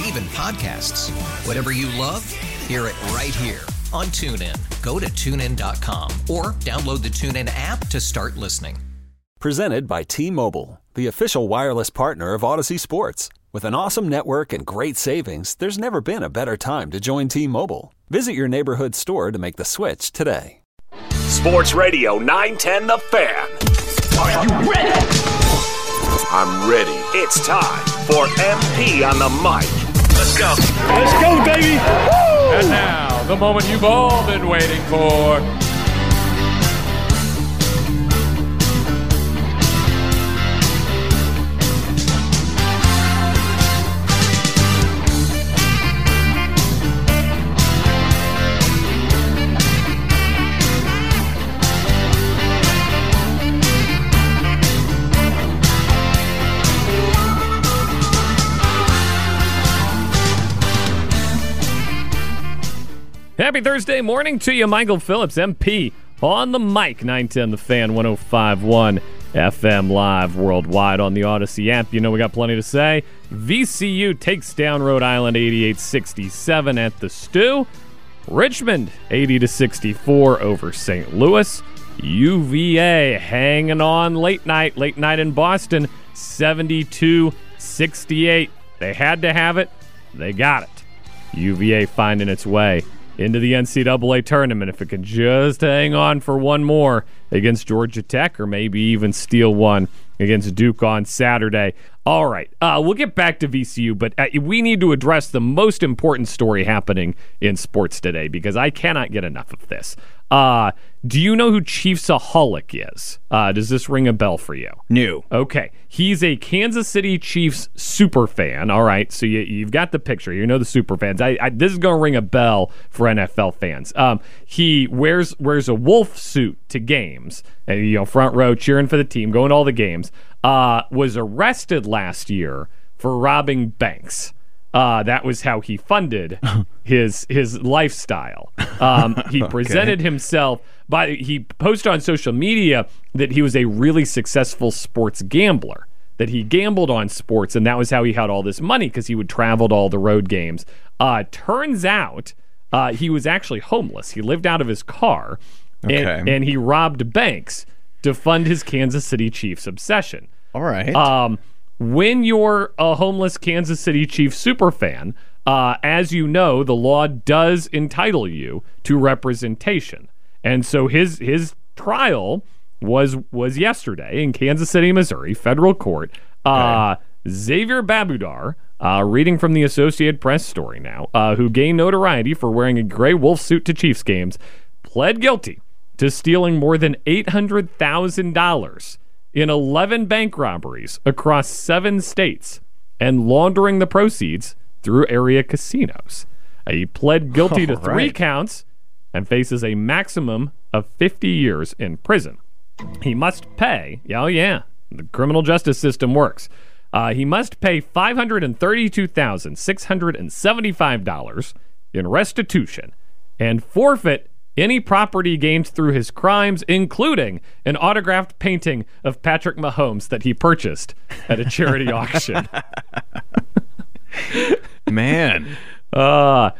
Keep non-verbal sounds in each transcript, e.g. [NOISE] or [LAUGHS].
Yes. And even podcasts. Whatever you love, hear it right here on TuneIn. Go to tunein.com or download the TuneIn app to start listening. Presented by T Mobile, the official wireless partner of Odyssey Sports. With an awesome network and great savings, there's never been a better time to join T Mobile. Visit your neighborhood store to make the switch today. Sports Radio 910 The Fan. Are you ready? I'm ready. It's time for MP on the mic. Let's go. Let's go, baby. Woo! And now, the moment you've all been waiting for. Happy Thursday morning to you, Michael Phillips, MP, on the mic, 910 The Fan, 1051 FM live worldwide on the Odyssey app. You know we got plenty to say. VCU takes down Rhode Island 88-67 at the Stew. Richmond 80 to 64 over St. Louis. UVA hanging on late night, late night in Boston, 72 68. They had to have it, they got it. UVA finding its way into the NCAA tournament if it can just hang on for one more against Georgia Tech or maybe even steal one against Duke on Saturday. All right, uh, we'll get back to VCU, but uh, we need to address the most important story happening in sports today because I cannot get enough of this. Uh, do you know who Chiefsaholic is? Uh, does this ring a bell for you? New. Okay. He's a Kansas City Chiefs super fan. All right. So you, you've got the picture. You know the super fans. I, I this is going to ring a bell for NFL fans. Um, he wears wears a wolf suit to games, and you know front row cheering for the team, going to all the games. Uh, was arrested last year for robbing banks. Uh, that was how he funded [LAUGHS] his his lifestyle. Um, he [LAUGHS] presented himself by he posted on social media that he was a really successful sports gambler. That he gambled on sports, and that was how he had all this money because he would travel to all the road games. Uh, turns out uh, he was actually homeless. He lived out of his car, and, Okay. and he robbed banks to fund his Kansas City Chiefs obsession. All right. Um, when you're a homeless Kansas City Chiefs super fan, uh, as you know, the law does entitle you to representation, and so his his trial was was yesterday in Kansas City, Missouri, federal court. Uh, Xavier Babudar, uh, reading from the Associated Press story now, uh, who gained notoriety for wearing a gray wolf suit to Chiefs games, pled guilty to stealing more than eight hundred thousand dollars in 11 bank robberies across seven states and laundering the proceeds through area casinos. He pled guilty to [LAUGHS] three right. counts and faces a maximum of 50 years in prison. He must pay, oh yeah, the criminal justice system works. Uh, he must pay $532,675 in restitution and forfeit any property gained through his crimes, including an autographed painting of Patrick Mahomes that he purchased at a charity [LAUGHS] auction. Man. Uh,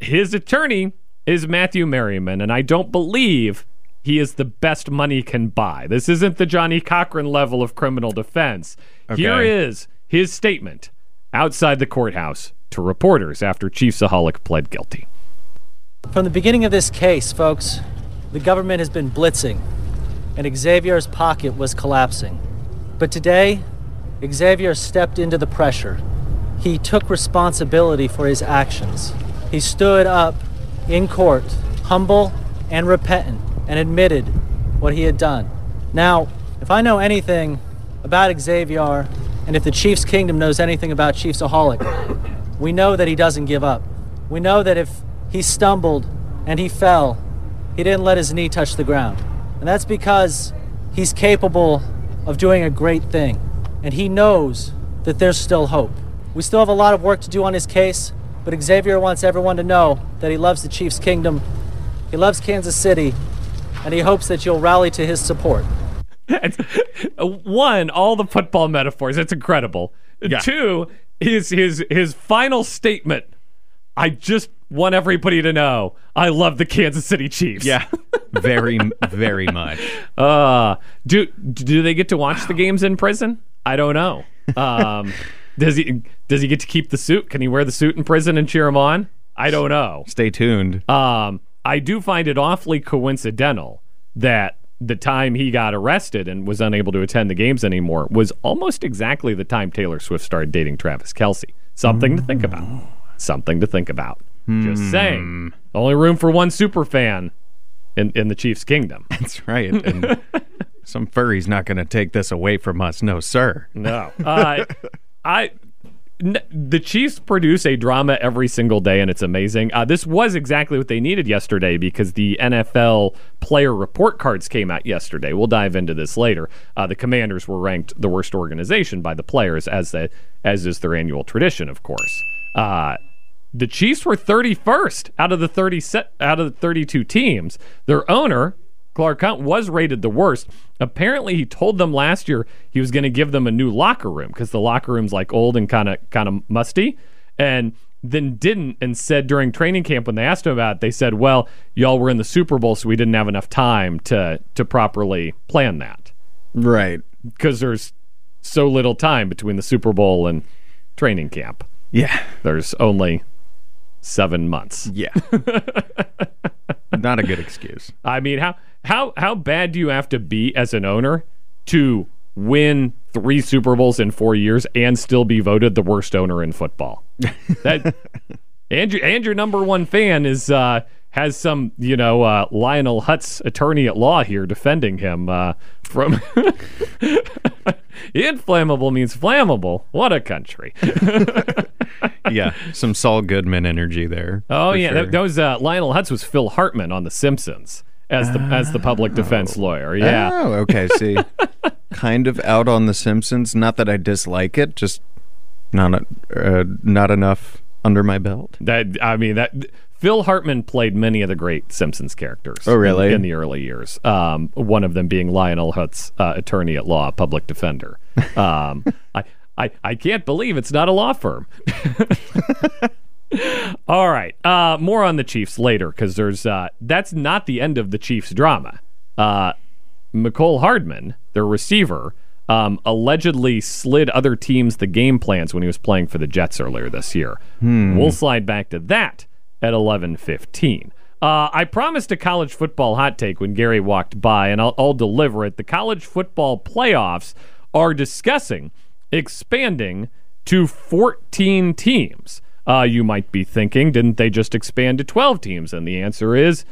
his attorney is Matthew Merriman, and I don't believe he is the best money can buy. This isn't the Johnnie Cochran level of criminal defense. Here Okay. is his statement outside the courthouse to reporters after Chiefsaholic pled guilty. From the beginning of this case, folks, the government has been blitzing, and Xavier's pocket was collapsing. But today, Xavier stepped into the pressure. He took responsibility for his actions. He stood up in court, humble and repentant, and admitted what he had done. Now, if I know anything about Xavier, and if the Chiefs Kingdom knows anything about Chiefsaholic, we know that he doesn't give up. We know that if he stumbled and he fell, he didn't let his knee touch the ground. And that's because he's capable of doing a great thing. And he knows that there's still hope. We still have a lot of work to do on his case, but Xavier wants everyone to know that he loves the Chiefs Kingdom, he loves Kansas City, and he hopes that you'll rally to his support. Uh, one, all the football metaphors. It's incredible. Two, his his his final statement. I just want everybody to know I love the Kansas City Chiefs. Yeah, [LAUGHS] very, very much. Uh, do do they get to watch the games in prison? I don't know. Um, [LAUGHS] does he does he get to keep the suit? Can he wear the suit in prison and cheer him on? I don't know. Stay tuned. Um, I do find it awfully coincidental that the time he got arrested and was unable to attend the games anymore was almost exactly the time Taylor Swift started dating Travis Kelce. Something to think about. Something to think about. Just saying. Only room for one super fan in, in the Chiefs' kingdom. [LAUGHS] That's right. And [LAUGHS] some furry's not going to take this away from us. No, sir. No. Uh, [LAUGHS] I. N- the Chiefs produce a drama every single day, and it's amazing. Uh, this was exactly what they needed yesterday because the NFL player report cards came out yesterday. We'll dive into this later. Uh, the Commanders were ranked the worst organization by the players, as the, as is their annual tradition, of course. Uh, the Chiefs were 31st out of the 30 set, out of the 32 teams. Their owner, Clark Hunt, was rated the worst. Apparently, he told them last year he was going to give them a new locker room because the locker room's like old and kind of kind of musty, and then didn't and said during training camp when they asked him about it, they said, "Well, y'all were in the Super Bowl, so we didn't have enough time to to properly plan that Right. because there's so little time between the Super Bowl and training camp. Yeah. There's only seven months." Yeah. [LAUGHS] not a good excuse. I mean, how how how bad do you have to be as an owner to win three Super Bowls in four years and still be voted the worst owner in football? That [LAUGHS] and your and your number one fan is uh, has some you know uh, Lionel Hutz attorney at law here defending him uh, from. [LAUGHS] Inflammable means flammable. What a country. [LAUGHS] Yeah. Some Saul Goodman energy there. Oh yeah, sure. that, that was uh, Lionel Hutz was Phil Hartman on The Simpsons as the as the public defense lawyer. Yeah, Oh, okay. See, [LAUGHS] kind of out on The Simpsons. Not that I dislike it, just not uh, not enough under my belt. that I mean that Phil Hartman played many of the great Simpsons characters. Oh, really? In, in the early years, um, one of them being Lionel Hutz, uh, attorney at law, public defender. [LAUGHS] Um, I, I I can't believe it's not a law firm. [LAUGHS] All right. Uh, more on the Chiefs later because there's uh, that's not the end of the Chiefs drama. Uh, Mecole Hardman, their receiver, um, allegedly slid other teams the game plans when he was playing for the Jets earlier this year. We'll slide back to that at 11:15. Uh, I promised a college football hot take when Gary walked by, and I'll, I'll deliver it. The college football playoffs are discussing expanding to 14 teams. Uh, you might be thinking, didn't they just expand to 12 teams? And the answer is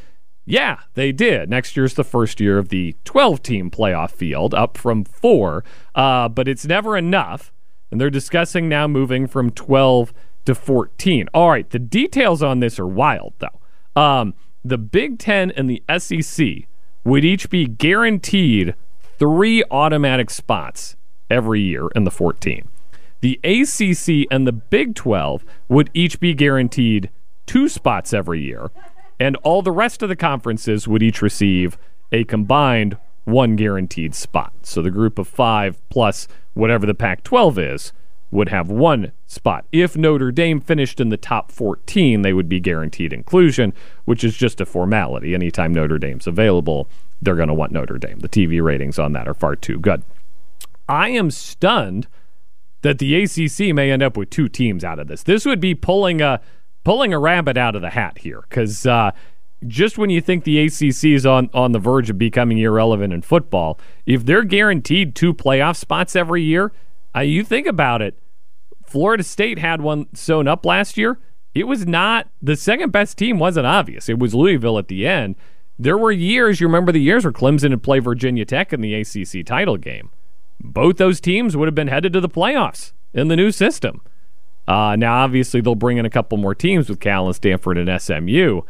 yeah, they did. Next year's the first year of the 12 team playoff field, up from four, uh, but it's never enough. And they're discussing now moving from 12 to 14. All right, the details on this are wild, though. Um, the Big Ten and the SEC would each be guaranteed three automatic spots every year in the 14. The ACC and the Big 12 would each be guaranteed two spots every year, and all the rest of the conferences would each receive a combined one guaranteed spot. So the group of five plus whatever the Pac 12 is would have one spot. If Notre Dame finished in the top 14, they would be guaranteed inclusion, which is just a formality. Anytime Notre Dame's available, they're going to want Notre Dame. The TV ratings on that are far too good. I am stunned that the ACC may end up with two teams out of this. This would be pulling a pulling a rabbit out of the hat here because uh, just when you think the ACC is on, on the verge of becoming irrelevant in football, if they're guaranteed two playoff spots every year, uh, you think about it. Florida State had one sewn up last year. It was not the second best team wasn't obvious. It was Louisville at the end. There were years, you remember the years where Clemson had played Virginia Tech in the ACC title game. Both those teams would have been headed to the playoffs in the new system. Uh, now, obviously, they'll bring in a couple more teams with Cal and Stanford and SMU,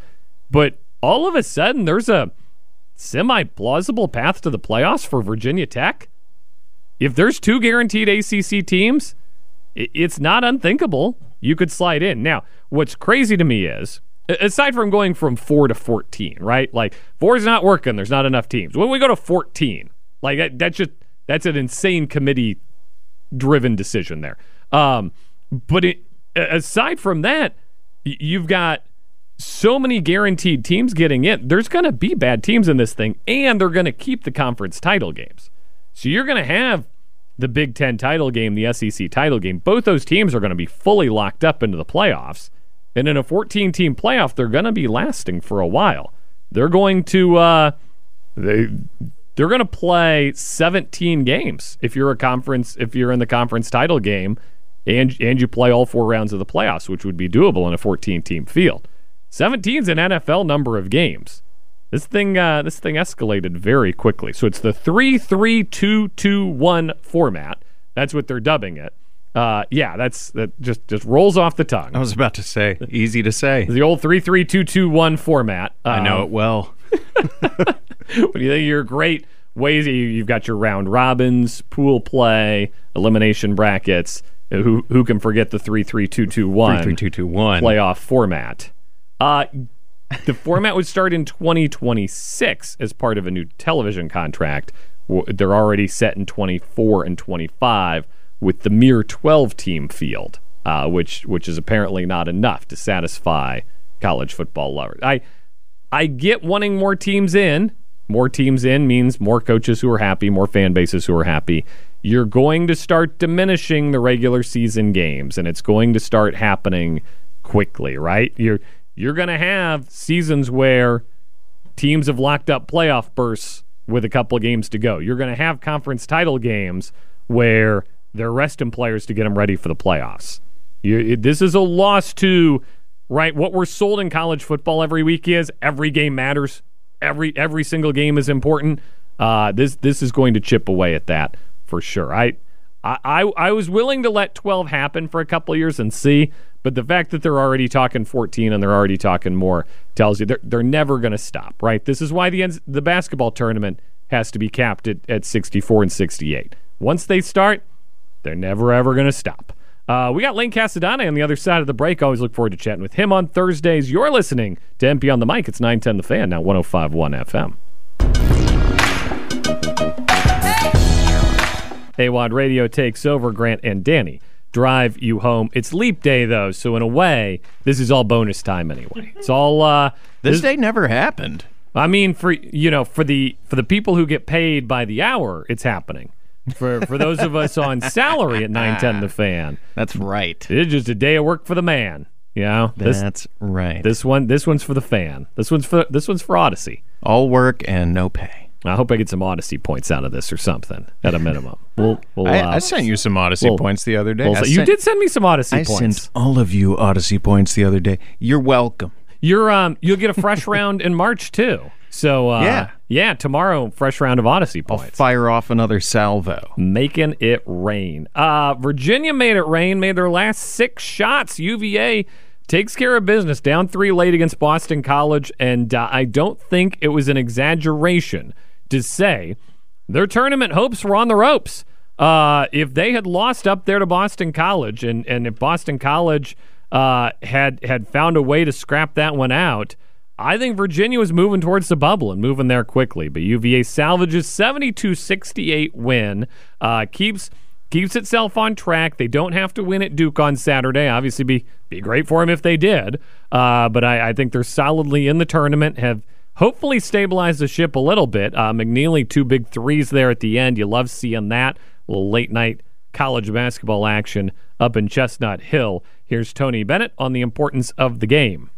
but all of a sudden, there's a semi plausible path to the playoffs for Virginia Tech. If there's two guaranteed ACC teams, it's not unthinkable you could slide in. Now, what's crazy to me is, aside from going from four to 14, right? Like, four is not working. There's not enough teams. When we go to 14, like, that, that's just, that's an insane committee driven decision there. Um, but it, aside from that, you've got so many guaranteed teams getting in. There's going to be bad teams in this thing, and they're going to keep the conference title games. So you're going to have the Big Ten title game, the SEC title game. Both those teams are going to be fully locked up into the playoffs. And in a 14 team playoff, they're going to be lasting for a while. They're going to uh, they they're going to play 17 games if you're a conference if you're in the conference title game and and you play all four rounds of the playoffs, which would be doable in a 14 team field. 17 is an NFL number of games. This thing uh, this thing escalated very quickly. So it's the three three two two one format. That's what they're dubbing it. Uh, yeah, that's that just just rolls off the tongue. I was about to say, easy to say. The old three three two two one format. I know Um, it well. [LAUGHS] [LAUGHS] when you think you're great ways, you- you've got your round robins, pool play, elimination brackets. Who who can forget the three three two two one 33221. playoff format? Uh, the format would start in 2026 as part of a new television contract. They're already set in 24 and 25 with the mere 12 team field, uh, which which is apparently not enough to satisfy college football lovers. I I get wanting more teams in. More teams in means more coaches who are happy, more fan bases who are happy. You're going to start diminishing the regular season games, and it's going to start happening quickly, right? You're you're going to have seasons where teams have locked up playoff bursts with a couple of games to go. You're going to have conference title games where they're resting players to get them ready for the playoffs. You, it- this is a loss to right what we're sold in college football every week is every game matters. Every every single game is important. Uh, this this is going to chip away at that for sure. I I I was willing to let 12 happen for a couple years and see, but the fact that they're already talking 14 and they're already talking more tells you they're they're never going to stop, right? This is why the ends- the basketball tournament has to be capped at, at 64 and 68. Once they start, they're never ever going to stop. Uh, we got Lane Casadonte on the other side of the break. Always look forward to chatting with him on Thursdays. You're listening to MP on the mic. It's 910 The Fan, now 1051 FM. AWOD Radio takes over. Grant and Danny drive you home. It's leap day, though, so in a way, this is all bonus time anyway. It's all. Uh, This day never happened. I mean, for you know, for the for the people who get paid by the hour, it's happening. For for those of us on salary at nine ten, the fan, That's right. it's just a day of work for the man. You know, this That's right. this one this one's for the fan. This one's for this one's for Odyssey. All work and no pay. I hope I get some Odyssey points out of this or something at a minimum. [LAUGHS] We'll, we'll I, uh, I sent you some Odyssey well, points the other day. you did send me some Odyssey I points. sent all of you Odyssey points the other day. You're welcome. You're um you'll get a fresh [LAUGHS] round in March too. So uh, Yeah. yeah, tomorrow fresh round of Odyssey points. I'll fire off another salvo. making it rain. Uh, Virginia made it rain, made their last six shots. UVA takes care of business, down three late against Boston College, and uh, I don't think it was an exaggeration to say their tournament hopes were on the ropes. Uh, if they had lost up there to Boston College, and, and if Boston College uh, had had found a way to scrap that one out, I think Virginia was moving towards the bubble and moving there quickly. But UVA salvages 72-68 win, uh, keeps keeps itself on track. They don't have to win at Duke on Saturday. Obviously, be be great for them if they did. Uh, but I, I think they're solidly in the tournament. Have hopefully stabilize the ship a little bit. Uh, McKneely two big threes there at the end. You love seeing that. A little late night college basketball action up in Chestnut Hill. Here's Tony Bennett on the importance of the game.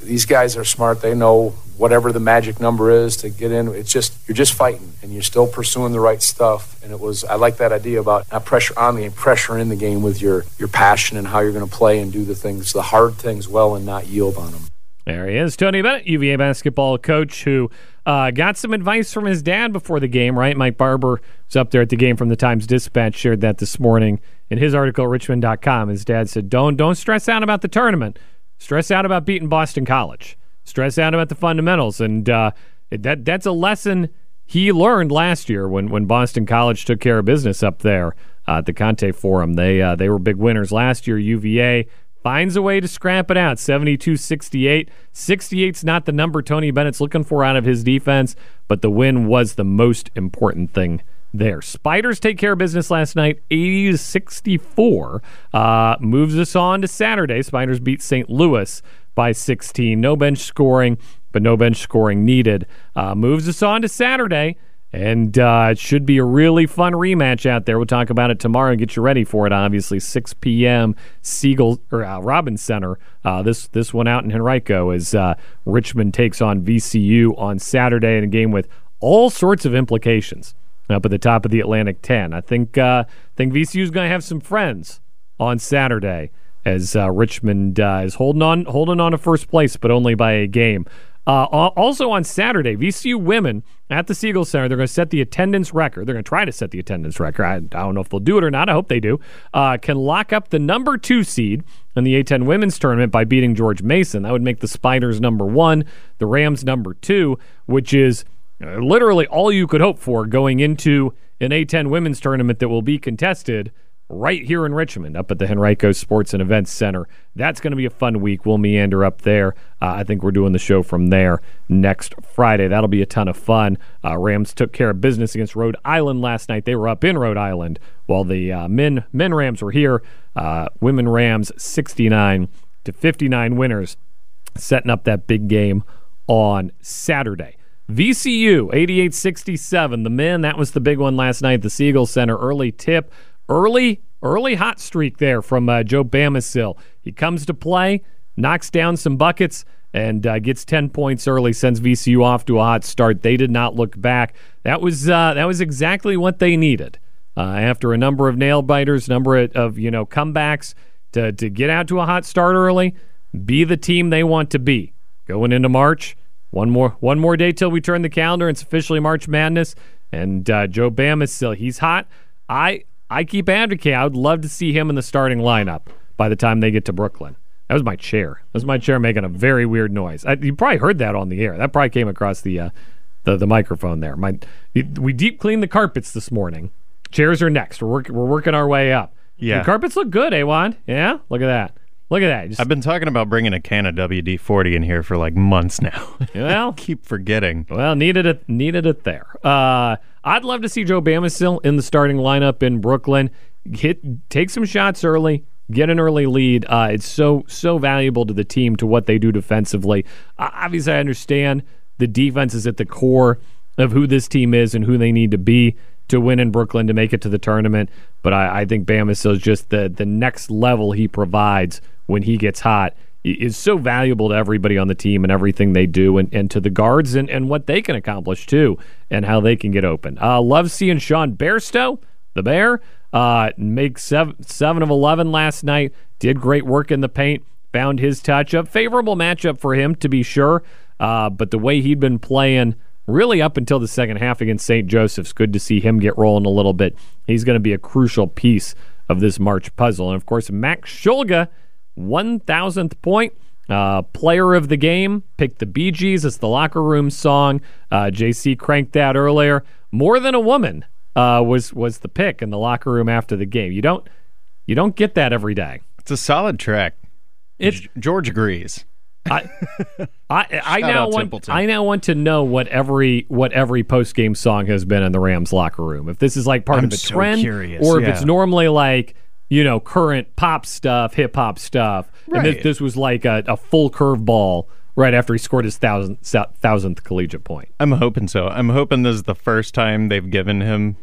These guys are smart. They know whatever the magic number is to get in. It's just you're just fighting and you're still pursuing the right stuff. And it was I like that idea about not pressure on the game, pressure in the game with your your passion and how you're going to play and do the things, the hard things well, and not yield on them. There he is, Tony Bennett, UVA basketball coach, who uh, got some advice from his dad before the game. Right, Mike Barber was up there at the game from the Times Dispatch. Shared that this morning in his article at Richmond.com. His dad said, "Don't don't stress out about the tournament. Stress out about beating Boston College. Stress out about the fundamentals." And uh, that that's a lesson he learned last year when when Boston College took care of business up there uh, at the Conte Forum. They uh, they were big winners last year. UVA finds a way to scrap it out 72 68. 68's not the number Tony Bennett's looking for out of his defense, but the win was the most important thing there. Spiders take care of business last night, 80 to 64. Uh, moves us on to Saturday. Spiders beat St. Louis by 16. No bench scoring, but no bench scoring needed. Uh, moves us on to Saturday. And uh, it should be a really fun rematch out there. We'll talk about it tomorrow and get you ready for it. Obviously, 6 p.m. Siegel or uh, Robins Center. Uh, this this one out in Henrico as uh, Richmond takes on VCU on Saturday in a game with all sorts of implications up at the top of the Atlantic 10. I think uh, think VCU is going to have some friends on Saturday as uh, Richmond uh, is holding on holding on to first place, but only by a game. Uh, also on Saturday, VCU women at the Siegel Center, they're going to set the attendance record. They're going to try to set the attendance record. I, I don't know if they'll do it or not. I hope they do. Uh, can lock up the number two seed in the A10 women's tournament by beating George Mason. That would make the Spiders number one, the Rams number two, which is uh, literally all you could hope for going into an A10 women's tournament that will be contested right here in Richmond, up at the Henrico Sports and Events Center. That's going to be a fun week. We'll meander up there. Uh, I think we're doing the show from there next Friday. That'll be a ton of fun. Uh, Rams took care of business against Rhode Island last night. They were up in Rhode Island while the uh, men men Rams were here. Uh, women Rams 69 to 59 winners, setting up that big game on Saturday. VCU 88 67. The men, that was the big one last night. The Siegel Center early tip, early, early hot streak there from uh, Joe Bamisile. He comes to play, knocks down some buckets, and uh, gets 10 points early, sends VCU off to a hot start. They did not look back. That was, uh, that was exactly what they needed. Uh, after a number of nail biters, number of, you know comebacks to, to get out to a hot start early, be the team they want to be. Going into March, one more one more day till we turn the calendar. It's officially March Madness, and uh, Joe Bam is still he's hot. I I keep advocating. I would love to see him in the starting lineup by the time they get to Brooklyn. That was my chair. That was my chair making a very weird noise. I, you probably heard that on the air. That probably came across the uh, the, the microphone there. My we deep cleaned the carpets this morning. Chairs are next. We're working we're working our way up. Yeah. the carpets look good, Awan. Yeah, look at that. Look at that. Just- I've been talking about bringing a can of WD 40 in here for like months now. well, [LAUGHS] Keep forgetting. Well, needed it, needed it there. Uh, I'd love to see Joe Bamisile in the starting lineup in Brooklyn. Hit, take some shots early, get an early lead. Uh, it's so so valuable to the team to what they do defensively. Uh, obviously, I understand the defense is at the core of who this team is and who they need to be to win in Brooklyn to make it to the tournament. But I, I think Bamisile is just the the next level he provides when he gets hot is so valuable to everybody on the team and everything they do and, and to the guards and, and what they can accomplish too and how they can get open. Uh, love seeing Sean Bairstow, the Bear, uh, make seven, seven of 11 last night. Did great work in the paint, found his touch. A favorable matchup for him, to be sure. Uh, but the way he'd been playing really up until the second half against St. Joseph's, good to see him get rolling a little bit. He's going to be a crucial piece of this March puzzle. And of course, Max Shulga 1,000th point. Uh, player of the game, picked the Bee Gees as the locker room song. Uh, JC cranked that earlier. More than a woman uh, was was the pick in the locker room after the game. You don't you don't get that every day. It's a solid track. It's George agrees. I [LAUGHS] I, I now want Templeton. I now want to know what every what every post game song has been in the Rams locker room. If this is like part I'm of a so trend, curious, or if yeah. it's normally like you know current pop stuff, hip hop stuff, and this, Right. this was like a, a full curveball right after he scored his thousand thousandth collegiate point. I'm hoping so. I'm hoping this is the first time they've given him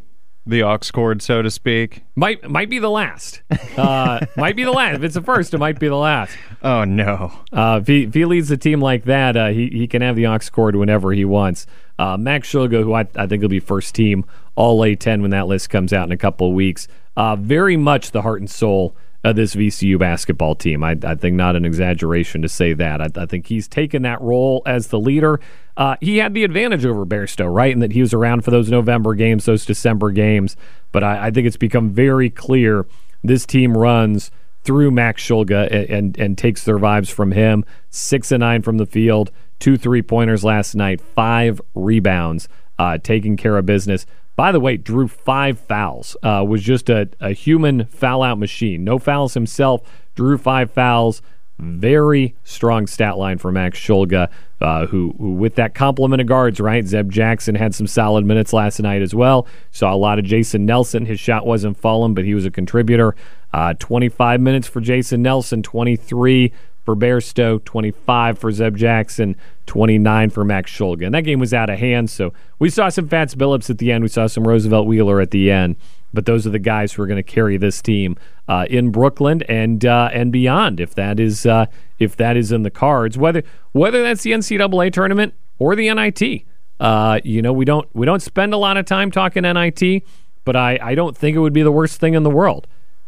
the aux cord, so to speak. Might might be the last. Uh, [LAUGHS] might be the last. If it's the first, it might be the last. Oh no. Uh, if, he, if he leads a team like that, uh, he, he can have the aux cord whenever he wants. Uh, Max Shulga, who I, I think will be first team All A10 when that list comes out in a couple of weeks, uh, very much the heart and soul of this VCU basketball team. I, I think not an exaggeration to say that. I, I think he's taken that role as the leader. Uh, he had the advantage over Bairstow, right? And that he was around for those November games, those December games. But I, I think it's become very clear this team runs through Max Shulga and, and, and takes their vibes from him. Six and nine from the field, two three pointers last night, five rebounds, uh, taking care of business. By the way, drew five fouls. Uh, was just a, a human foul out machine. No fouls himself. Drew five fouls. Very strong stat line for Max Shulga, uh, who, who, with that complement of guards, right? Zeb Jackson had some solid minutes last night as well. Saw a lot of Jason Nelson. His shot wasn't falling, but he was a contributor. Uh, 25 minutes for Jason Nelson, 23 for Bairstow, 25 for Zeb Jackson, 29 for Max Shulga. And that game was out of hand, so we saw some Fats Billups at the end. We saw some Roosevelt Wheeler at the end. But those are the guys who are going to carry this team uh, in Brooklyn and uh, and beyond, if that is uh, if that is in the cards. Whether whether that's the NCAA tournament or the NIT, uh, you know, we don't we don't spend a lot of time talking NIT, but I, I don't think it would be the worst thing in the world.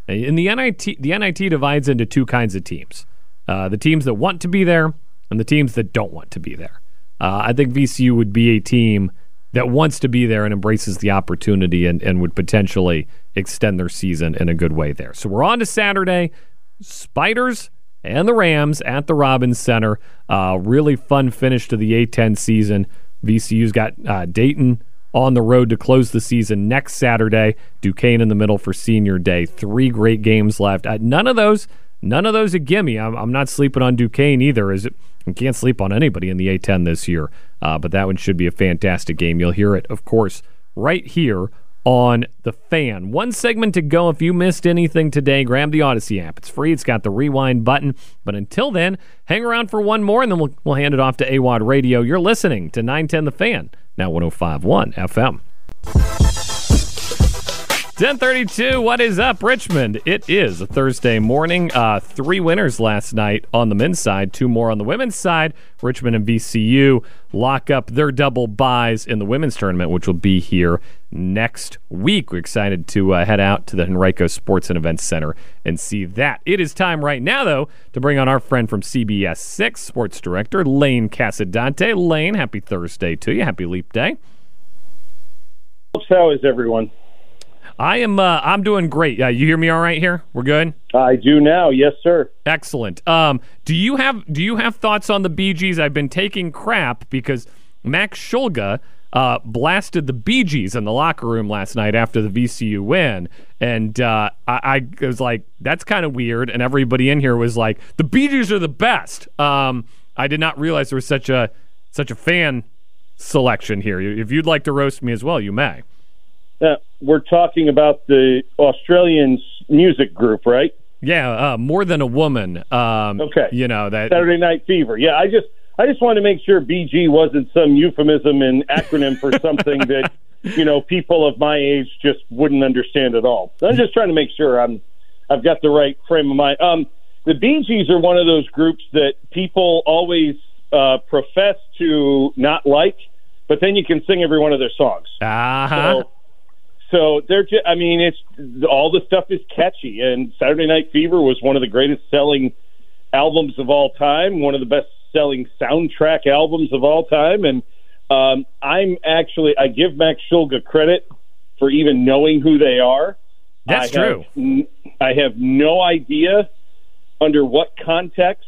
In the NIT, the NIT divides into two kinds of teams uh, the teams that want to be there and the teams that don't want to be there. Uh, I think VCU would be a team that wants to be there and embraces the opportunity and, and would potentially extend their season in a good way there. So we're on to Saturday. Spiders and the Rams at the Robins Center. Uh, really fun finish to the A10 season. VCU's got uh, Dayton on the road to close the season next Saturday. Duquesne in the middle for senior day. Three great games left. Uh, none of those None of those a gimme. I'm, I'm not sleeping on Duquesne either. Is it? I can't sleep on anybody in the A10 this year. Uh, but that one should be a fantastic game. You'll hear it, of course, right here on the fan. One segment to go. If you missed anything today, grab the Odyssey app. It's free. It's got the rewind button. But until then, hang around for one more, and then we'll, we'll hand it off to AWOD Radio. You're listening to 910 The Fan, now 105.1 FM. 1032, what is up, Richmond? It is a Thursday morning. Uh, three winners last night on the men's side, two more on the women's side. Richmond and VCU lock up their double byes in the women's tournament, which will be here next week. We're excited to uh, head out to the Henrico Sports and Events Center and see that. It is time right now, though, to bring on our friend from CBS 6, sports director Lane Casadonte. Lane, happy Thursday to you. Happy Leap Day. How is everyone? I am. Uh, I'm doing great. Uh, you hear me all right here? We're good. I do now. Yes, sir. Excellent. Um, do you have Do you have thoughts on the Bee Gees? I've been taking crap because Max Shulga uh, blasted the Bee Gees in the locker room last night after the VCU win, and uh, I, I was like, "That's kind of weird." And everybody in here was like, "The Bee Gees are the best." Um, I did not realize there was such a such a fan selection here. If you'd like to roast me as well, you may. Uh, we're talking about the Australian music group, right? Yeah, uh, more than a woman. Um, okay, you know that Saturday Night Fever. Yeah, I just I just wanted to make sure BG wasn't some euphemism and acronym for [LAUGHS] something that you know people of my age just wouldn't understand at all. I'm just trying to make sure I'm I've got the right frame of mind. Um, the Bee Gees are one of those groups that people always uh, profess to not like, but then you can sing every one of their songs. Uh-huh. So, so they're just, I mean, it's all the stuff is catchy, and Saturday Night Fever was one of the greatest selling albums of all time, one of the best selling soundtrack albums of all time, and um, I'm actually I give Max Shulga credit for even knowing who they are. That's I true. Have, I have no idea under what context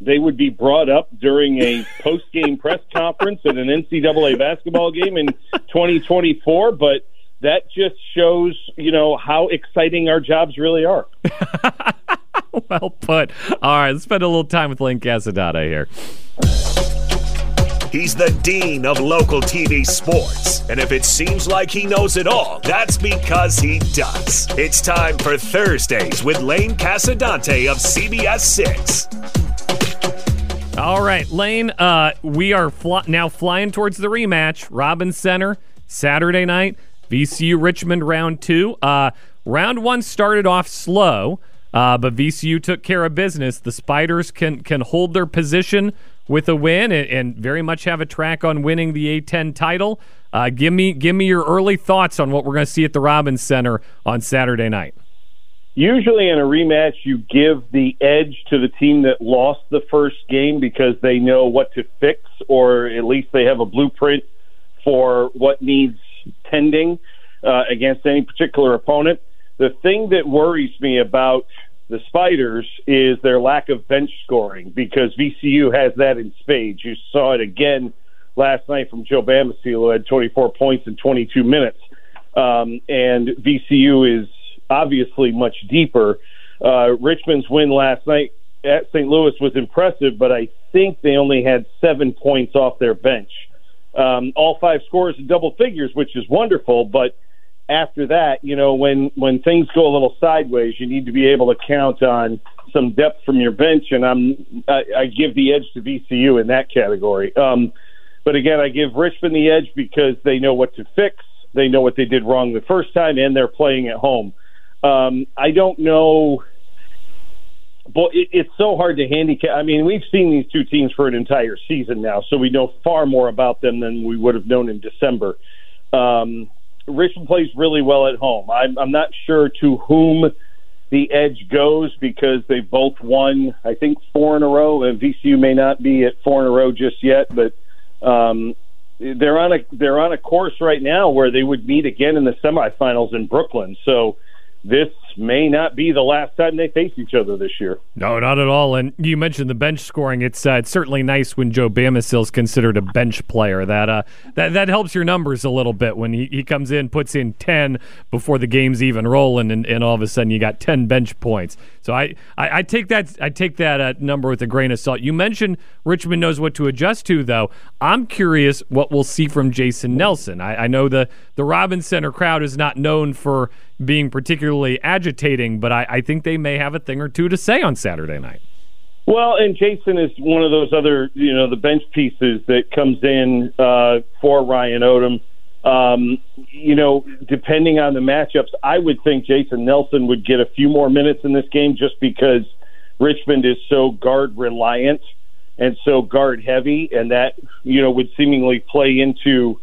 they would be brought up during a [LAUGHS] post game press conference at an NCAA basketball game in 2024, but that just shows, you know, how exciting our jobs really are. [LAUGHS] well put. All right, let's spend a little time with Lane Casadonte here. He's the dean of local TV sports. And if it seems like he knows it all, that's because he does. It's time for Thursdays with Lane Casadonte of CBS 6. All right, Lane, uh, we are fl- now flying towards the rematch. Robin Center, Saturday night. VCU Richmond round two. Uh, round one started off slow. Uh, but VCU took care of business. The Spiders can can hold their position with a win and, and very much have a track on winning the A10 title. Uh, give me give me your early thoughts on what we're going to see at the Robins Center on Saturday night. Usually in a rematch, you give the edge to the team that lost the first game because they know what to fix, or at least they have a blueprint for what needs tending uh, against any particular opponent. The thing that worries me about the Spiders is their lack of bench scoring because VCU has that in spades. You saw it again last night from Joe Bamisile, who had 24 points in 22 minutes. Um, and VCU is obviously much deeper. Uh, Richmond's win last night at St. Louis was impressive, but I think they only had seven points off their bench. Um, all five scores in double figures, which is wonderful, but after that, you know, when when things go a little sideways, you need to be able to count on some depth from your bench, and I'm I, I give the edge to VCU in that category. Um, but again, I give Richmond the edge because they know what to fix, they know what they did wrong the first time, and they're playing at home. Um, I don't know. But it, it's so hard to handicap. I mean, we've seen these two teams for an entire season now, so we know far more about them than we would have known in December. Um, Richmond plays really well at home. I'm, I'm not sure to whom the edge goes because they both won, I think, four in a row. And VCU may not be at four in a row just yet, but um, they're on a they're on a course right now where they would meet again in the semifinals in Brooklyn. So this may not be the last time they face each other this year. No, not at all. And you mentioned the bench scoring. It's uh, it's certainly nice when Joe Bamisile is considered a bench player. That uh that that helps your numbers a little bit when he, he comes in, puts in ten before the game's even rolling, and, and all of a sudden you got ten bench points. So I, I, I take that I take that uh, number with a grain of salt. You mentioned Richmond knows what to adjust to, though. I'm curious what we'll see from Jason Nelson. I, I know the the Robins Center crowd is not known for being particularly agitating, but I, I think they may have a thing or two to say on Saturday night. Well, and Jason is one of those other, you know, the bench pieces that comes in uh, for Ryan Odom. Um, you know, depending on the matchups, I would think Jason Nelson would get a few more minutes in this game just because Richmond is so guard reliant and so guard heavy, and that you know would seemingly play into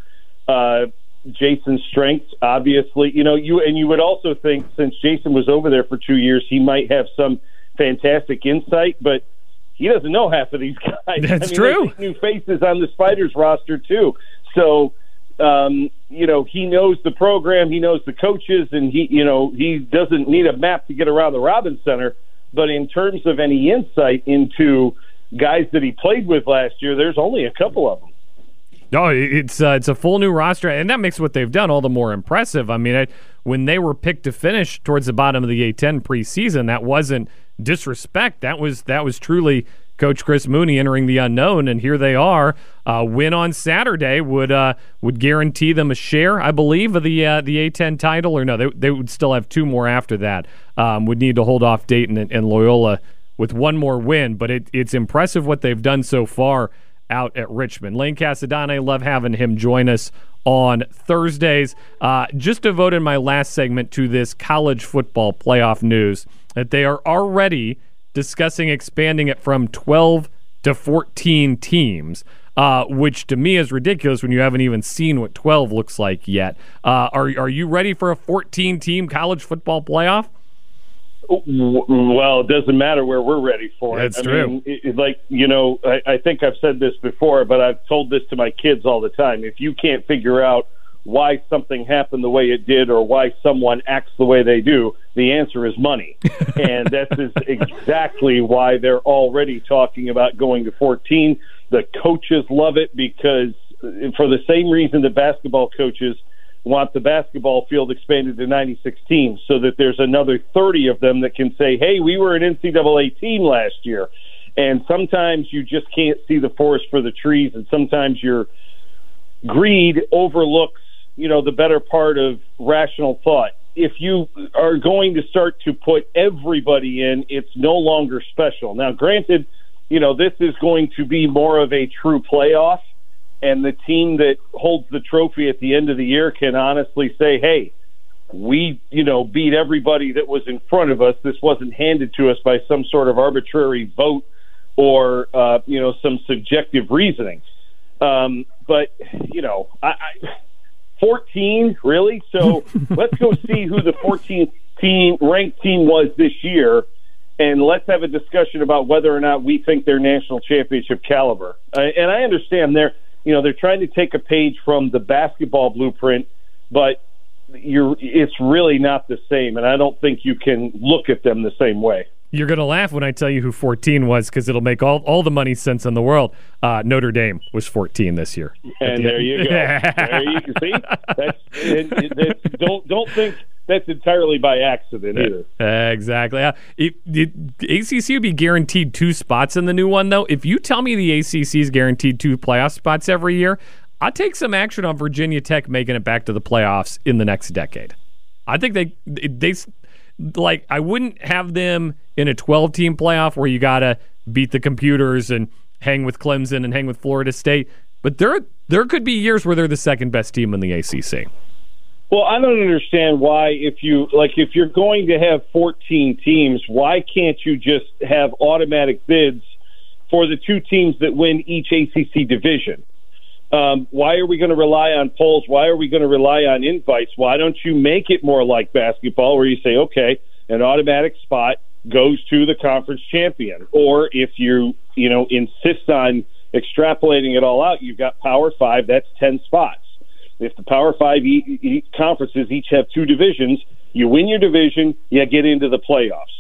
uh, Jason's strengths. Obviously, you know you and you would also think since Jason was over there for two years, he might have some fantastic insight, but he doesn't know half of these [LAUGHS] guys. That's I mean, true. New faces on the Spiders roster too, so um, you know, he knows the program, he knows the coaches, and he, you know, he doesn't need a map to get around the Robins Center. But in terms of any insight into guys that he played with last year, there's only a couple of them. No, it's uh, it's a full new roster, and that makes what they've done all the more impressive. I mean, I, when they were picked to finish towards the bottom of the A10 preseason, that wasn't disrespect. That was that was truly Coach Chris Mooney entering the unknown, and here they are. Uh, win on Saturday would uh, would guarantee them a share, I believe, of the uh, the A10 title, or no, they, they would still have two more after that. Um, would need to hold off Dayton and, and Loyola with one more win, but it, it's impressive what they've done so far out at Richmond. Lane Casadonte, love having him join us on Thursdays. Uh, just devoted my last segment to this college football playoff news that they are already discussing expanding it from 12 to 14 teams. Uh, which to me is ridiculous when you haven't even seen what 12 looks like yet. Uh, are are you ready for a 14 team college football playoff? Well, it doesn't matter where we're ready for That's it. I true. Mean, it, it- like you know, I, I think I've said this before, but I've told this to my kids all the time. If you can't figure out why something happened the way it did, or why someone acts the way they do, the answer is money, [LAUGHS] and that is exactly why they're already talking about going to 14. The coaches love it because, uh, for the same reason the basketball coaches want the basketball field expanded to 96 teams so that there's another 30 of them that can say, hey, we were an NCAA team last year. And sometimes you just can't see the forest for the trees, and sometimes your greed overlooks, you know, the better part of rational thought. If you are going to start to put everybody in, it's no longer special. Now, granted, you know, this is going to be more of a true playoff and the team that holds the trophy at the end of the year can honestly say, "Hey, we, you know, beat everybody that was in front of us. This wasn't handed to us by some sort of arbitrary vote or, uh, you know, some subjective reasoning. Um, but, you know, I, I 14, really? So [LAUGHS] let's go see who the 14th team, ranked team was this year, and let's have a discussion about whether or not we think they're national championship caliber. Uh, and I understand they're, you know, they're trying to take a page from the basketball blueprint, but you're, it's really not the same, and I don't think you can look at them the same way. You're going to laugh when I tell you who 14 was because it'll make all, all the money sense in the world. Uh, Notre Dame was 14 this year. And [LAUGHS] there you go. there you can see. That's, it, it, it, don't don't think that's entirely by accident either. Exactly. Uh, it, it, ACC would be guaranteed two spots in the new one, though. If you tell me the ACC is guaranteed two playoff spots every year, I'll take some action on Virginia Tech making it back to the playoffs in the next decade. I think they they like I wouldn't have them in a 12 team playoff where you got to beat the computers and hang with Clemson and hang with Florida State, but there there could be years where they're the second best team in the ACC. Well, I don't understand why if you like if you're going to have 14 teams, why can't you just have automatic bids for the two teams that win each ACC division? Um, why are we going to rely on polls? Why are we going to rely on invites? Why don't you make it more like basketball, where you say, okay, an automatic spot goes to the conference champion, or if you you know insist on extrapolating it all out, you've got Power Five. That's ten spots. If the Power Five e- e- conferences each have two divisions, you win your division, you get into the playoffs.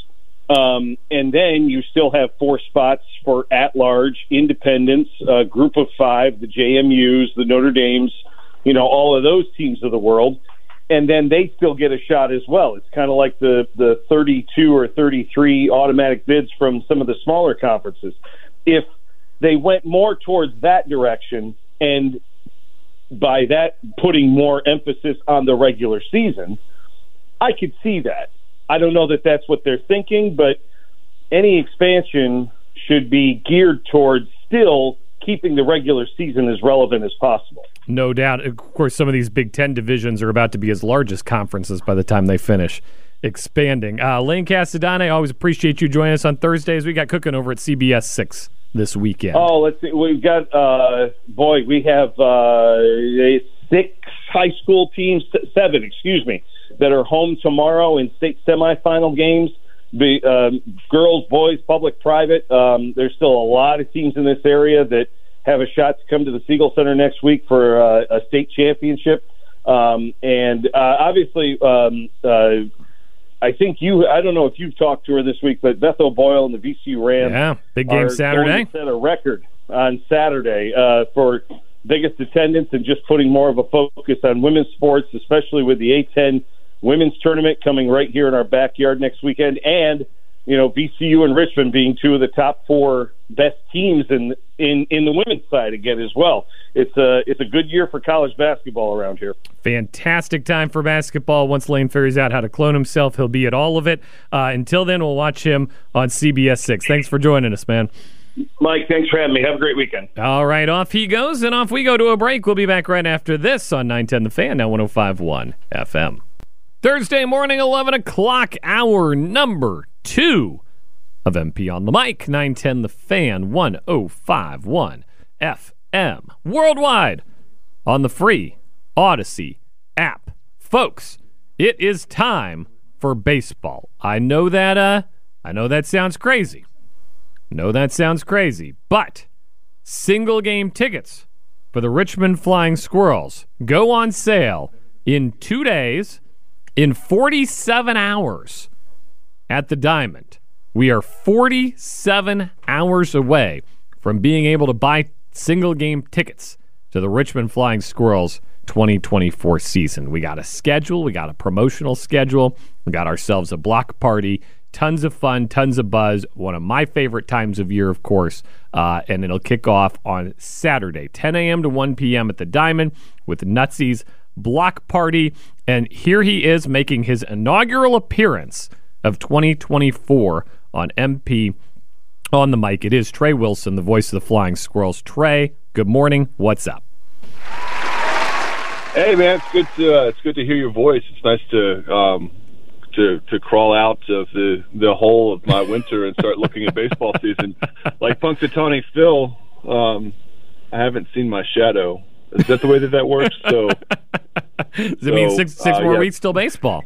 Um, and then you still have four spots for at large, independents, uh, group of five, the JMUs, the Notre Dames, you know, all of those teams of the world. And then they still get a shot as well. It's kind of like the, the 32 or 33 automatic bids from some of the smaller conferences. If they went more towards that direction and by that putting more emphasis on the regular season, I could see that. I don't know that that's what they're thinking, but any expansion should be geared towards still keeping the regular season as relevant as possible. No doubt. Of course, some of these Big Ten divisions are about to be as large as conferences by the time they finish expanding. Uh, Lane Casadonte, always appreciate you joining us on Thursdays. We got cooking over at CBS 6 this weekend. Oh, let's see. We've got, uh, boy, we have uh, six high school teams, seven, excuse me, that are home tomorrow in state semifinal games. The um, girls, boys, public, private. Um, there's still a lot of teams in this area that have a shot to come to the Siegel Center next week for uh, a state championship. Um, and uh, obviously, um, uh, I think you. I don't know if you've talked to her this week, but Beth O'Boyle and the VCU Rams. Yeah, big game Saturday. Set a record on Saturday uh, for biggest attendance and just putting more of a focus on women's sports, especially with the A10 women's tournament coming right here in our backyard next weekend, and you know VCU and Richmond being two of the top four best teams in in in the women's side again as well. It's a it's a good year for college basketball around here. Fantastic time for basketball. Once Lane figures out how to clone himself, he'll be at all of it. Uh, until then, we'll watch him on CBS Six. Thanks for joining us, man. Mike, thanks for having me. Have a great weekend. All right, off he goes, and off we go to a break. We'll be back right after this on 910 The Fan, now 1051 FM. Thursday morning, 11 o'clock, hour number two of MP on the mic, 910 The Fan, 1051 FM. Worldwide on the free Audacy app. Folks, it is time for baseball. I know that uh I know that sounds crazy. No, that sounds crazy, but single game tickets for the Richmond Flying Squirrels go on sale in 2 days in 47 hours at the Diamond. We are 47 hours away from being able to buy single game tickets to the Richmond Flying Squirrels 2024 season. We got a schedule, we got a promotional schedule, we got ourselves a block party. Tons of fun, tons of buzz. One of my favorite times of year, of course. Uh, and it'll kick off on Saturday, 10 a.m. to 1 p.m. at the Diamond with Nutsy's block party. And here he is making his inaugural appearance of 2024 on MP on the mic. It is Trey Wilson, the voice of the Flying Squirrels. Trey, good morning. What's up? Hey man, it's good to uh, it's good to hear your voice. It's nice to um, to to crawl out of the the hole of my winter and start looking at baseball [LAUGHS] season. Like Punxsutawney Phil, um, I haven't seen my shadow. Is that the way that that works? So [LAUGHS] Does it mean six six uh, more yeah. weeks till baseball?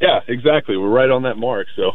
Yeah, exactly. We're right on that mark. So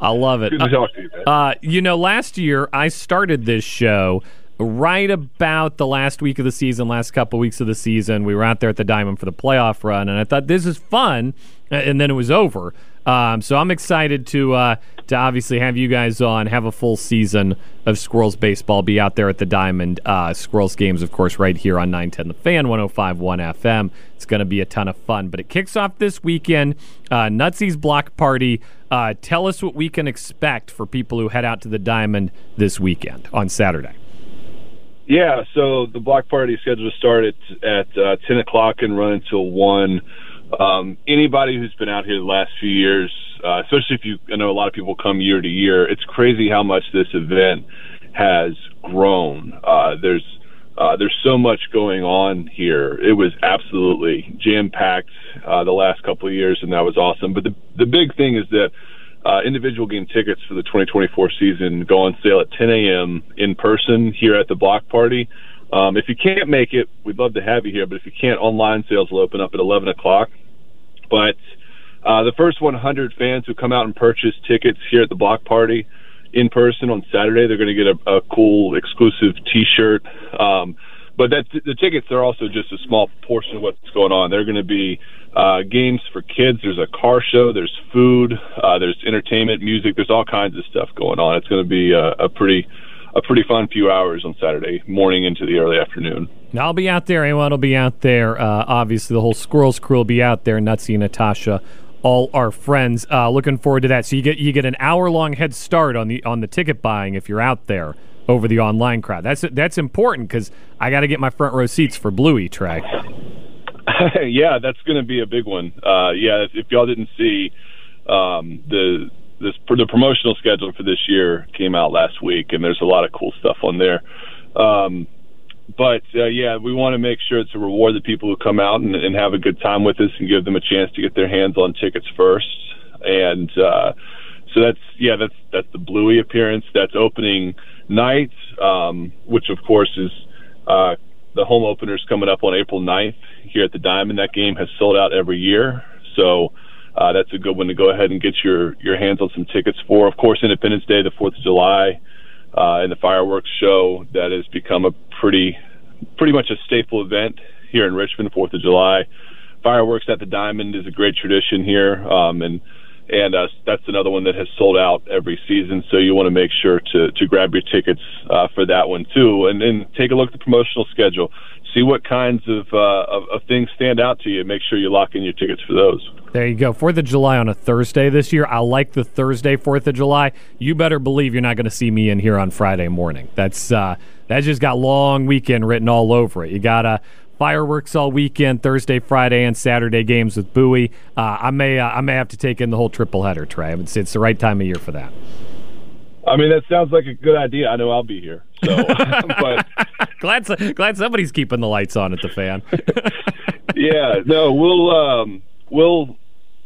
I love it. good to talk to you, man. Uh, you know, last year I started this show right about the last week of the season, last couple weeks of the season. We were out there at the Diamond for the playoff run, and I thought this is fun, and then it was over. Um, so I'm excited to uh, to obviously have you guys on, have a full season of Squirrels baseball, be out there at the Diamond. Uh, Squirrels games, of course, right here on 910 The Fan, 105.1 FM. It's going to be a ton of fun. But it kicks off this weekend. Uh, Nutsy's Block Party. Uh, tell us what we can expect for people who head out to the Diamond this weekend on Saturday. Yeah, so the block party is scheduled to start at at uh, ten o'clock and run until one. Um, anybody who's been out here the last few years, uh, especially if you, I know a lot of people come year to year. It's crazy how much this event has grown. Uh, there's uh, there's so much going on here. It was absolutely jam packed uh, the last couple of years, and that was awesome. But the the big thing is that uh, individual game tickets for the 2024 season go on sale at 10 a.m. in person here at the block party. Um, if you can't make it, we'd love to have you here. But if you can't, online sales will open up at 11 o'clock. But uh, the first 100 fans who come out and purchase tickets here at the block party in person on Saturday, they're going to get a, a cool exclusive T-shirt. Um, but that the tickets are also just a small portion of what's going on. They're going to be uh, games for kids. There's a car show. There's food. Uh, there's entertainment, music. There's all kinds of stuff going on. It's going to be a, a pretty a pretty fun few hours on Saturday morning into the early afternoon. Now, I'll be out there. Anyone will be out there. Uh, obviously, the whole Squirrels crew will be out there. Nutsy, and Natasha, all our friends. Uh, looking forward to that. So you get you get an hour long head start on the on the ticket buying if you're out there over the online crowd. That's that's important because I got to get my front row seats for Bluey track. [LAUGHS] yeah, that's going to be a big one. Uh, yeah, if, if y'all didn't see um, the this the promotional schedule for this year came out last week, and there's a lot of cool stuff on there. Um, but uh, yeah, we want to make sure it's to reward the people who come out and, and have a good time with us, and give them a chance to get their hands on tickets first. And uh, so that's yeah, that's that's the Bluey appearance. That's opening night, um, which of course is uh, the home opener is coming up on April 9th here at the Diamond. That game has sold out every year, so uh, that's a good one to go ahead and get your your hands on some tickets for. Of course, Independence Day, the Fourth of July, uh, and the fireworks show that has become a pretty pretty much a staple event here in Richmond. Fourth of July, fireworks at the Diamond is a great tradition here, um, and and uh, that's another one that has sold out every season. So you want to make sure to to grab your tickets uh, for that one too, and then take a look at the promotional schedule. See what kinds of, uh, of of things stand out to you. Make sure you lock in your tickets for those. There you go. Fourth of July on a Thursday this year. I like the Thursday Fourth of July. You better believe you're not going to see me in here on Friday morning. That's uh, that just got long weekend written all over it. You got uh, fireworks all weekend, Thursday, Friday, and Saturday games with Bowie. Uh, I may uh, I may have to take in the whole triple header, Trey. It's, it's the right time of year for that. I mean, that sounds like a good idea. I know I'll be here. So, [LAUGHS] but [LAUGHS] glad glad somebody's keeping the lights on at the fan. [LAUGHS] yeah, no, we'll um, we'll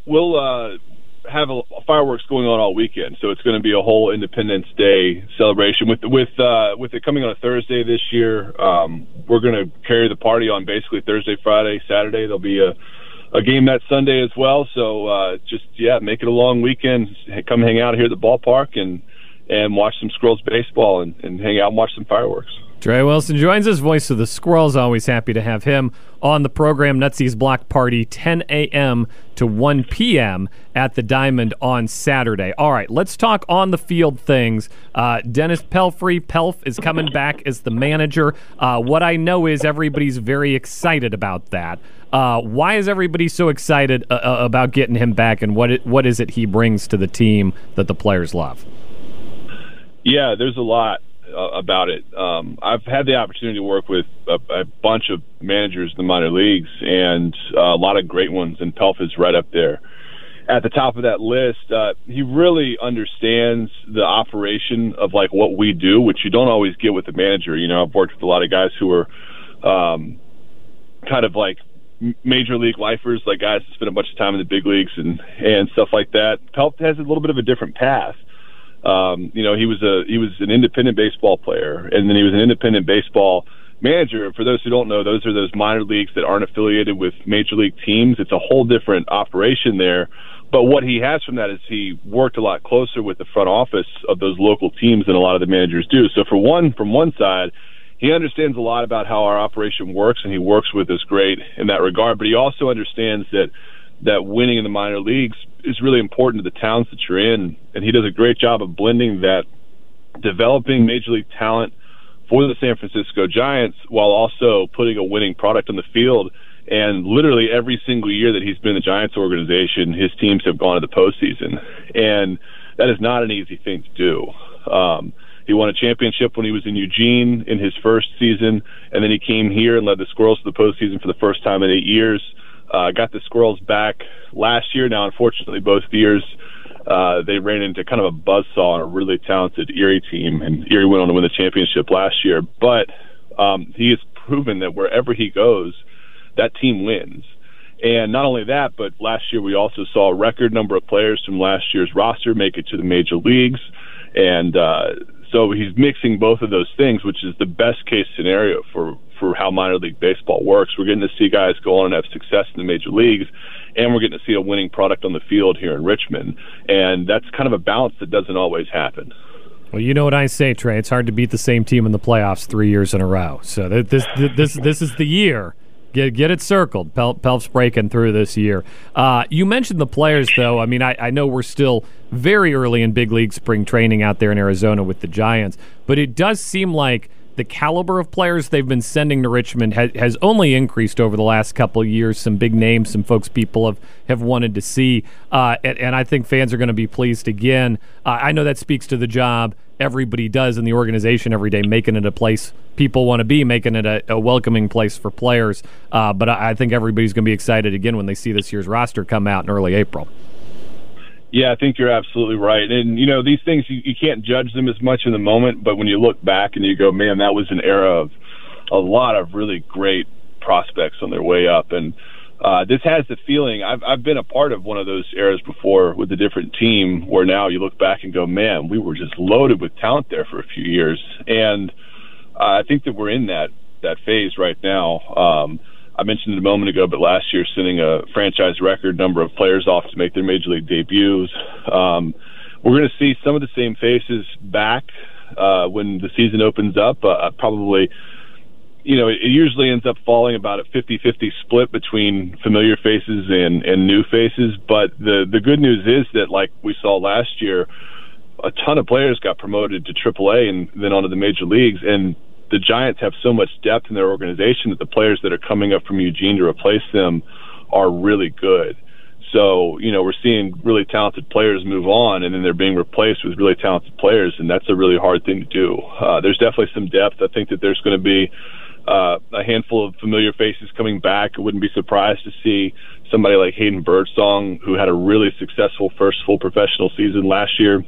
we'll uh, have a, fireworks going on all weekend. So it's going to be a whole Independence Day celebration with with uh, with it coming on a Thursday this year. Um, we're going to carry the party on basically Thursday, Friday, Saturday. There'll be a a game that Sunday as well. So uh, just yeah, make it a long weekend. Come hang out here at the ballpark and and watch some Squirrels baseball and, and hang out and watch some fireworks. Trey Wilson joins us, voice of the Squirrels. Always happy to have him on the program. Nutsy's Block Party, 10 a.m. to 1 p.m. at the Diamond on Saturday. All right, let's talk on the field things. Uh, Dennis Pelfrey, Pelf is coming back as the manager. Uh, what I know is everybody's very excited about that. Uh, why is everybody so excited uh, uh, about getting him back, and what it, what is it he brings to the team that the players love? Yeah, there's a lot uh, about it. Um, I've had the opportunity to work with a, a bunch of managers in the minor leagues, and uh, a lot of great ones, and Pelf is right up there. At the top of that list, uh, he really understands the operation of like what we do, which you don't always get with the manager. You know, I've worked with a lot of guys who are um, kind of like major league lifers, like guys that spend a bunch of time in the big leagues and and stuff like that. Pelf has a little bit of a different path. Um, you know, he was a he was an independent baseball player, and then he was an independent baseball manager. For those who don't know, those are those minor leagues that aren't affiliated with major league teams. It's a whole different operation there. But what he has from that is he worked a lot closer with the front office of those local teams than a lot of the managers do. So for one, from one side, he understands a lot about how our operation works, and he works with us great in that regard. But he also understands that that winning in the minor leagues is really important to the towns that you're in, and he does a great job of blending that, developing major league talent for the San Francisco Giants while also putting a winning product on the field. And literally every single year that he's been the Giants organization, his teams have gone to the postseason, and that is not an easy thing to do. Um, he won a championship when he was in Eugene in his first season, and then he came here and led the Squirrels to the postseason for the first time in eight years. Uh, got the Squirrels back last year. Now, unfortunately, both years uh, they ran into kind of a buzzsaw on a really talented Erie team, and Erie went on to win the championship last year. But um, he has proven that wherever he goes, that team wins. And not only that, but last year we also saw a record number of players from last year's roster make it to the major leagues. And uh, so he's mixing both of those things, which is the best case scenario for, for how minor league baseball works. We're getting to see guys go on and have success in the major leagues, and we're getting to see a winning product on the field here in Richmond. And that's kind of a balance that doesn't always happen. Well, you know what I say, Trey. It's hard to beat the same team in the playoffs three years in a row. So th- this this this is the year. Get get it circled. Pel- breaking through this year. Uh, you mentioned the players, though. I mean, I, I know we're still very early in big league spring training out there in Arizona with the Giants, but it does seem like the caliber of players they've been sending to Richmond has, has only increased over the last couple of years. Some big names, some folks people have, have wanted to see, uh, and, and, I think fans are going to be pleased again. Uh, I know that speaks to the job everybody does in the organization every day, making it a place people want to be, making it a, a welcoming place for players. Uh, but I, I think everybody's going to be excited again when they see this year's roster come out in early April. Yeah, I think you're absolutely right. And, you know, these things, you, you can't judge them as much in the moment, but when you look back and you go, man, that was an era of a lot of really great prospects on their way up. And uh, this has the feeling, I've, I've been a part of one of those eras before with a different team where now you look back and go, man, we were just loaded with talent there for a few years. And uh, I think that we're in that, that phase right now. Um, I mentioned it a moment ago, but last year sending a franchise record number of players off to make their major league debuts. Um, we're going to see some of the same faces back uh, when the season opens up. Uh, probably, you know, it, it usually ends up falling about a 50-50 split between familiar faces and, and new faces. But the the good news is that, like we saw last year, a ton of players got promoted to AAA and then onto the major leagues, and the Giants have so much depth in their organization that the players that are coming up from Eugene to replace them are really good. So, you know, we're seeing really talented players move on and then they're being replaced with really talented players, and that's a really hard thing to do. Uh, there's definitely some depth. I think that there's going to be uh, a handful of familiar faces coming back. I wouldn't be surprised to see somebody like Hayden Birdsong, who had a really successful first full professional season last year,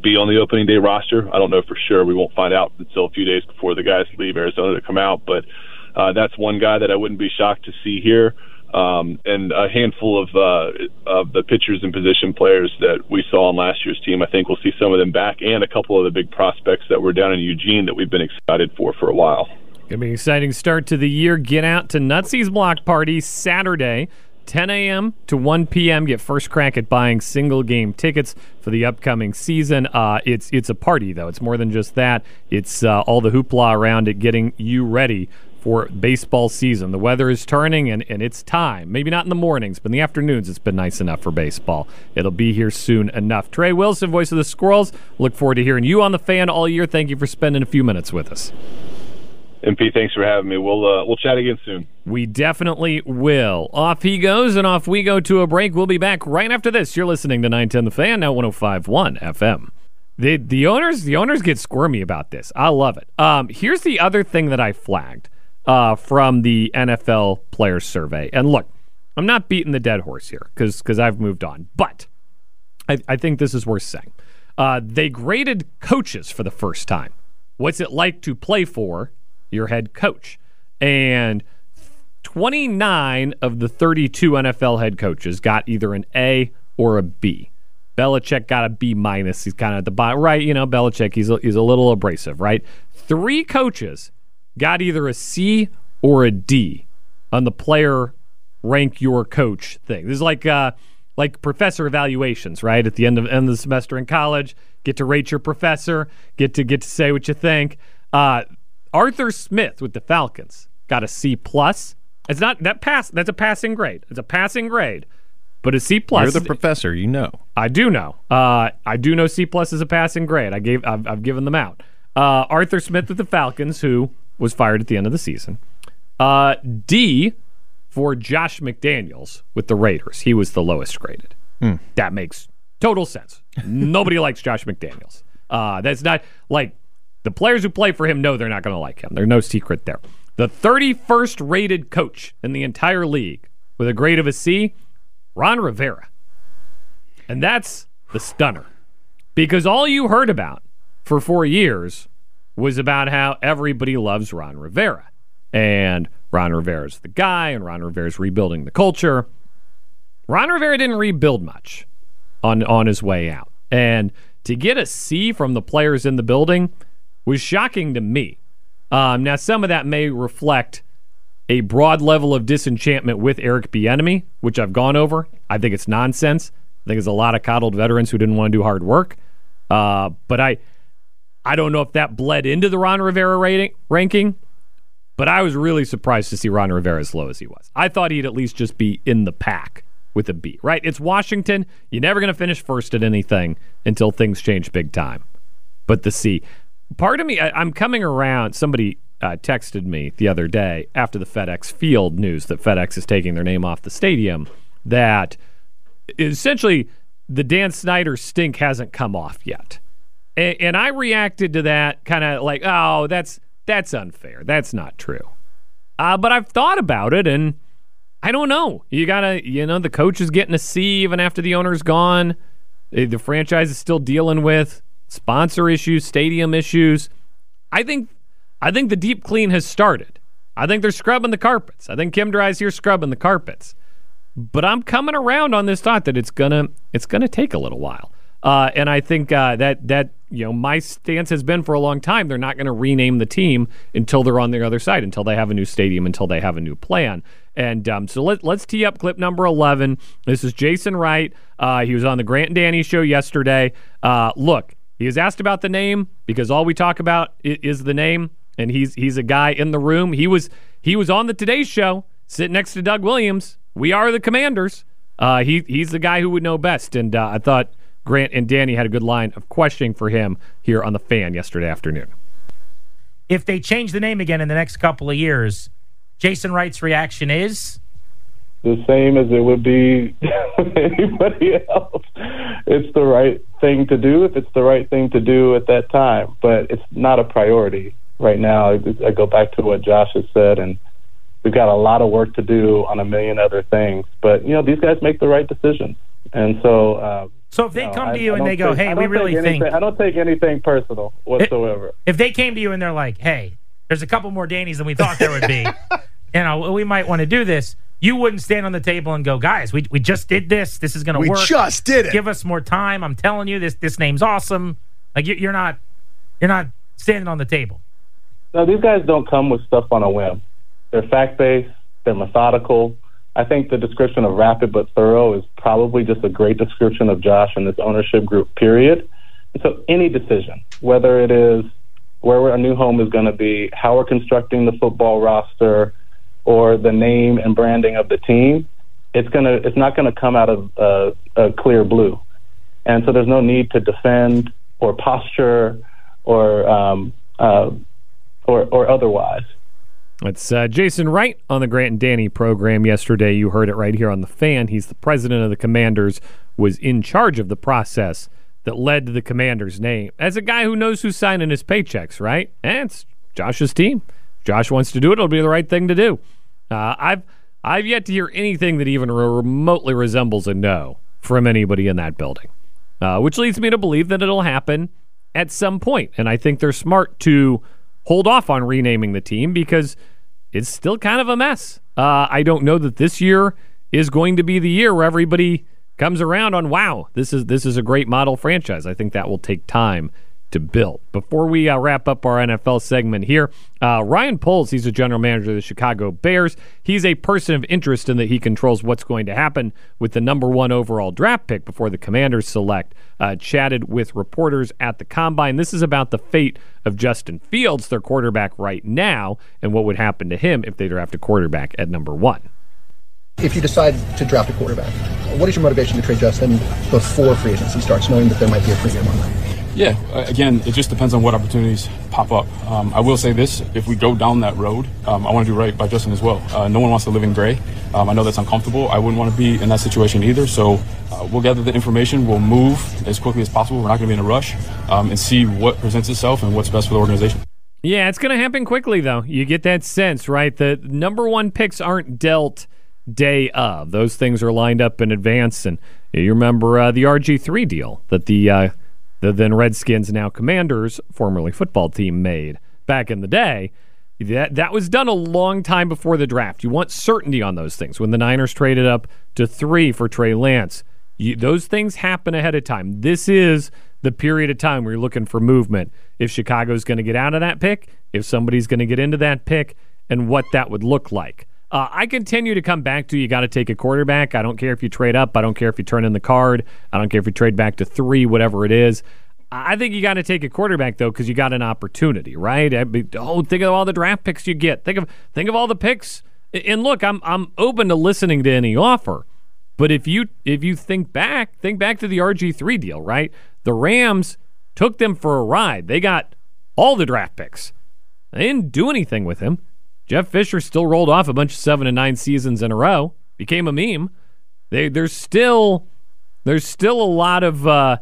be on the opening day roster. I don't know for sure. We won't find out until a few days before the guys leave Arizona to come out. But uh, that's one guy that I wouldn't be shocked to see here. Um, and a handful of uh, of the pitchers and position players that we saw on last year's team. I think we'll see some of them back, and a couple of the big prospects that were down in Eugene that we've been excited for for a while. Gonna be an exciting start to the year. Get out to Nutsy's Block Party Saturday. 10 a.m. to 1 p.m. Get first crack at buying single game tickets for the upcoming season. Uh, it's it's a party though. It's more than just that. It's uh, all the hoopla around it, getting you ready for baseball season. The weather is turning and, and it's time. Maybe not in the mornings, but in the afternoons it's been nice enough for baseball. It'll be here soon enough. Trey Wilson, voice of the Squirrels. Look forward to hearing you on the fan all year. Thank you for spending a few minutes with us. MP, thanks for having me. We'll uh, we'll chat again soon. We definitely will. Off he goes, and off we go to a break. We'll be back right after this. You're listening to 910 The Fan, now 105.1 FM. The the owners the owners get squirmy about this. I love it. Um, here's the other thing that I flagged uh, from the NFL Players Survey. And look, I'm not beating the dead horse here because because I've moved on, but I, I think this is worth saying. Uh, they graded coaches for the first time. What's it like to play for your head coach? And 29 of the 32 NFL head coaches got either an A or a B. Belichick got a B minus. He's kind of at the bottom, right? You know, Belichick, he's a, he's a little abrasive, right? Three coaches got either a C or a D on the player rank your coach thing. This is like uh, like professor evaluations, right? At the end of end of the semester in college, get to rate your professor, get to get to say what you think. Uh, Arthur Smith with the Falcons got a C plus. It's not that pass. That's a passing grade. It's a passing grade, but a C plus. You're the professor, you know. I do know. Uh, I do know C plus is a passing grade. I gave. I've, I've given them out. Uh, Arthur Smith with the Falcons, who was fired at the end of the season. Uh, D for Josh McDaniels with the Raiders. He was the lowest graded. Hmm. That makes total sense. Nobody [LAUGHS] likes Josh McDaniels. Uh, that's not like the players who play for him know they're not going to like him. There's no secret there. The 31st rated coach in the entire league with a grade of a C, Ron Rivera. And that's the stunner. Because all you heard about for four years was about how everybody loves Ron Rivera. And Ron Rivera's the guy, and Ron Rivera's rebuilding the culture. Ron Rivera didn't rebuild much on, on his way out. And to get a C from the players in the building was shocking to me. Um, now, some of that may reflect a broad level of disenchantment with Eric Bieniemy, which I've gone over. I think it's nonsense. I think it's a lot of coddled veterans who didn't want to do hard work. Uh, but I, I don't know if that bled into the Ron Rivera rating, ranking. But I was really surprised to see Ron Rivera as low as he was. I thought he'd at least just be in the pack with a B. Right? It's Washington. You're never going to finish first at anything until things change big time. But the C part of me, I, am coming around. Somebody uh, texted me the other day after the FedEx Field news that FedEx is taking their name off the stadium. That essentially the Dan Snyder stink hasn't come off yet, and, and I reacted to that kind of like, oh, that's that's unfair. That's not true. Uh, but I've thought about it, and I don't know. You gotta, you know, the coach is getting a C even after the owner's gone. The franchise is still dealing with sponsor issues, stadium issues. I think I think the deep clean has started. I think they're scrubbing the carpets. I think Kim Dry's here scrubbing the carpets. But I'm coming around on this thought that it's gonna it's gonna take a little while. Uh, and I think uh, that that you know my stance has been for a long time. They're not going to rename the team until they're on the other side, until they have a new stadium, until they have a new plan. And um, so let, let's tee up clip number eleven. This is Jason Wright. Uh, he was on the Grant and Danny show yesterday. Uh, look, he was asked about the name because all we talk about is the name, and he's he's a guy in the room. He was he was on the Today Show, sitting next to Doug Williams. We are the Commanders. Uh, he he's the guy who would know best, and uh, I thought Grant and Danny had a good line of questioning for him here on the Fan yesterday afternoon. If they change the name again in the next couple of years, Jason Wright's reaction is the same as it would be [LAUGHS] anybody else. It's the right thing to do if it's the right thing to do at that time, but it's not a priority right now. I go back to what Josh has said, and we've got a lot of work to do on a million other things. But you know, these guys make the right decisions, and so. Uh, so if they no, come to you I and they go, take- "Hey, I we really take think," anything, I don't take anything personal whatsoever. if they came to you and they're like, "Hey, there's a couple more Dannies than we thought there would be," [LAUGHS] you know, we might want to do this. You wouldn't stand on the table and go, "Guys, we we just did this. This is going to work. We work. just did it. Give us more time. I'm telling you, this this name's awesome." Like you, you're not you're not standing on the table. No, these guys don't come with stuff on a whim. They're fact based. They're methodical. I think the description of rapid but thorough is probably just a great description of Josh and this ownership group. Period. And so any decision, whether it is where our new home is going to be, how we're constructing the football roster, or the name and branding of the team, it's gonna it's not to come out of uh, a clear blue. And so there's no need to defend or posture or um, uh, or, or otherwise. It's uh, Jason Wright on the Grant and Danny program yesterday. You heard it right here on the fan. He's the president of the Commanders, was in charge of the process that led to the Commanders' name. As a guy who knows who's signing his paychecks, right? And it's Josh's team. Josh wants to do it. It'll be the right thing to do. Uh, I've I've yet to hear anything that even remotely resembles a no from anybody in that building, uh, which leads me to believe that it'll happen at some point. And I think they're smart to hold off on renaming the team because it's still kind of a mess. Uh, I don't know that this year is going to be the year where everybody comes around on wow, this is this is a great model franchise. I think that will take time to build. Before we uh, wrap up our NFL segment here, uh, Ryan Poles, he's a general manager of the Chicago Bears. He's a person of interest in that he controls what's going to happen with the number one overall draft pick before the Commanders select. Uh, chatted with reporters at the combine. This is about the fate of Justin Fields, their quarterback right now, and what would happen to him if they draft a quarterback at number one. If you decide to draft a quarterback, what is your motivation to trade Justin before free agency starts, knowing that there might be a premium on that? Yeah, again, it just depends on what opportunities pop up. Um, I will say this: if we go down that road, um, I want to do right by Justin as well. Uh, no one wants to live in gray. Um, I know that's uncomfortable. I wouldn't want to be in that situation either. So uh, we'll gather the information. We'll move as quickly as possible. We're not going to be in a rush, um, and see what presents itself and what's best for the organization. Yeah, it's going to happen quickly, though. You get that sense, right? The number one picks aren't dealt day of. Those things are lined up in advance. And you remember uh, the RG3 deal that the uh, the then Redskins, now Commanders, formerly football team, made back in the day. That that was done a long time before the draft. You want certainty on those things. When the Niners traded up to three for Trey Lance, you, those things happen ahead of time. This is the period of time where you're looking for movement. If Chicago's going to get out of that pick, if somebody's going to get into that pick, and what that would look like. Uh, I continue to come back to you got to take a quarterback. I don't care if you trade up. I don't care if you turn in the card. I don't care if you trade back to three, whatever it is. I think you got to take a quarterback though because you got an opportunity, right? Oh, think of all the draft picks you get. Think of think of all the picks. And look, I'm I'm open to listening to any offer, but if you if you think back, think back to the RG three deal, right? The Rams took them for a ride. They got all the draft picks. They didn't do anything with him. Jeff Fisher still rolled off a bunch of seven and nine seasons in a row, became a meme. They, there's still there's still a lot of uh,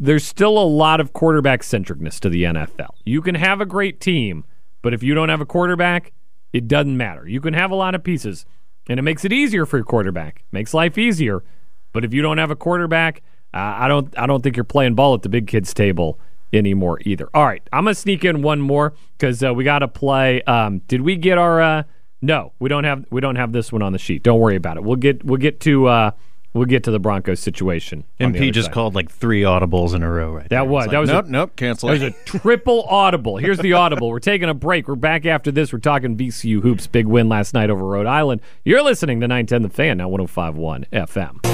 there's still a lot of quarterback centricness to the NFL. You can have a great team, but if you don't have a quarterback, it doesn't matter. You can have a lot of pieces, and it makes it easier for your quarterback. Makes life easier, but if you don't have a quarterback, uh, I don't I don't think you're playing ball at the big kids table anymore either. All right, I'm gonna sneak in one more because uh, we got to play. Um, did we get our? Uh, no, we don't have we don't have this one on the sheet. Don't worry about it. We'll get we'll get to uh, we'll get to the Broncos situation. on MP just side. called like three audibles in a row right That there. was It's that like, was nope a, nope cancel That it. was a triple audible. Here's the audible. We're taking a break. We're back after this. We're talking VCU hoops. Big win last night over Rhode Island. You're listening to 910 The Fan now 105.1 FM.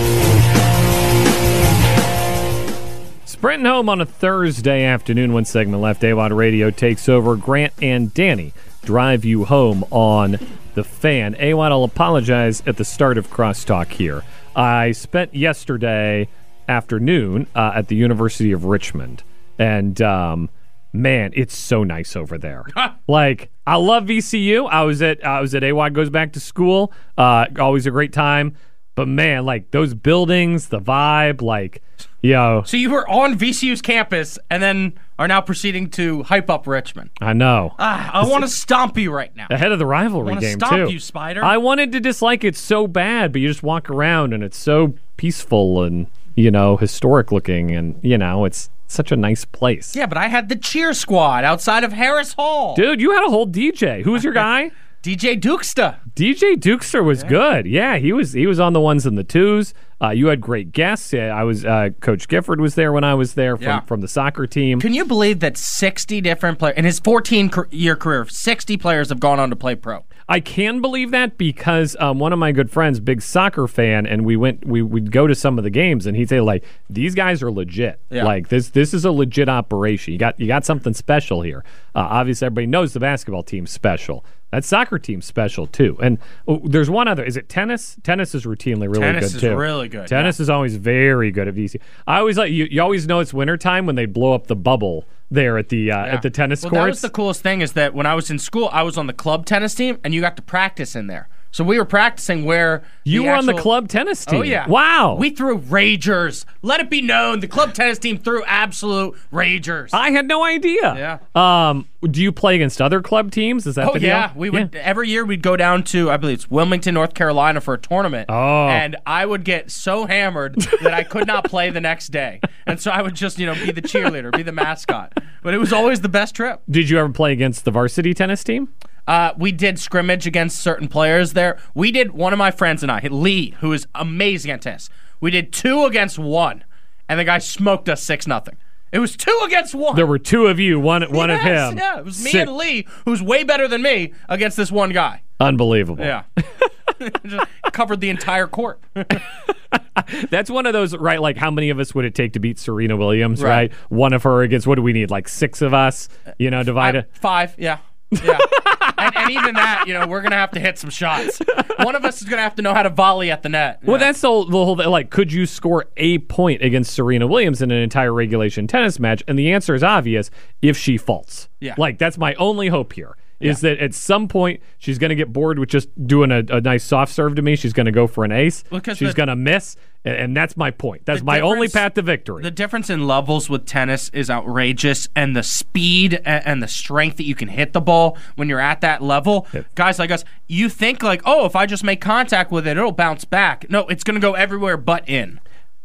Sprinting home on a Thursday afternoon. One segment left. AWadd Radio takes over. Grant and Danny drive you home on the fan. AWadd, I'll apologize at the start of crosstalk here. I spent yesterday afternoon uh, at the University of Richmond, and um, man, it's so nice over there. [LAUGHS] like I love VCU. I was at I was at AWOD goes back to school. Uh, always a great time. But man, like those buildings, the vibe, like yo, So you were on VCU's campus and then are now proceeding to hype up Richmond. I know. Ah, I want to stomp you right now. ahead of the rivalry wanna game stomp too. you, Spider. I wanted to dislike it so bad, but you just walk around and it's so peaceful and you know historic looking, and you know it's such a nice place. Yeah, but I had the cheer squad outside of Harris Hall. Dude, you had a whole DJ. Who was your [LAUGHS] guy? DJ Dukesta. DJ Dukester was good. Yeah, he was. He was on the ones and the twos. Uh, you had great guests. Yeah, I was. Uh, Coach Gifford was there when I was there from Yeah. from the soccer team. Can you believe that 60 different players in his fourteen year career, 60 players have gone on to play pro? I can believe that because um, one of my good friends, big soccer fan, and we went we would go to some of the games, and he'd say like, "These guys are legit. Yeah. Like this this is a legit operation. You got you got something special here. Uh, obviously, everybody knows the basketball team's special. That soccer team's special too. And oh, there's one other. Is it tennis? Tennis is routinely really good. Tennis good is too. really good, Tennis is always very good at VC. I always like you. You always know it's wintertime when they blow up the bubble there at the uh, at the tennis well, courts. That was the coolest thing is that when I was in school, I was on the club tennis team, and you got to practice in there. So we were practicing where You were on the club tennis team. Oh yeah! Wow. We threw ragers. Let it be known, the club tennis team threw absolute ragers. I had no idea. Yeah. Um, do you play against other club teams? Is that Oh the deal? yeah, we would every year we'd go down to I believe it's Wilmington, North Carolina for a tournament. Oh. and I would get so hammered that I could not play the next day, and so I would just you know be the cheerleader, be the mascot. But it was always the best trip. Did you ever play against the varsity tennis team? Uh, we did scrimmage against certain players there. We did one of my friends and I, Lee, who is amazing at tennis. We did two against one, and the guy smoked us six nothing. It was two against one. There were two of you, one [LAUGHS] one of him. Yeah, it was me Sick. and Lee, who's way better than me, against this one guy. Unbelievable. Yeah. [LAUGHS] Covered the entire court. [LAUGHS] That's one of those, right? Like, how many of us would it take to beat Serena Williams, Right. right? One of her against, what do we need? Like six of us, you know, divided. Five, yeah. Yeah. and, and even that, you know, we're going to have to hit some shots. One of us is going to have to know how to volley at the net. Well, that's the whole, the whole thing. Like, could you score a point against Serena Williams in an entire regulation tennis match? And the answer is obvious if she faults. Yeah. Like, that's my only hope here. Is that at some point she's going to get bored with just doing a, a nice soft serve to me? She's going to go for an ace. Because she's going to miss, and, and that's my point. That's my only path to victory. The difference in levels with tennis is outrageous, and the speed a- and the strength that you can hit the ball when you're at that level. Guys like us, you think like, oh, if I just make contact with it, it'll bounce back. No, it's going to go everywhere but in.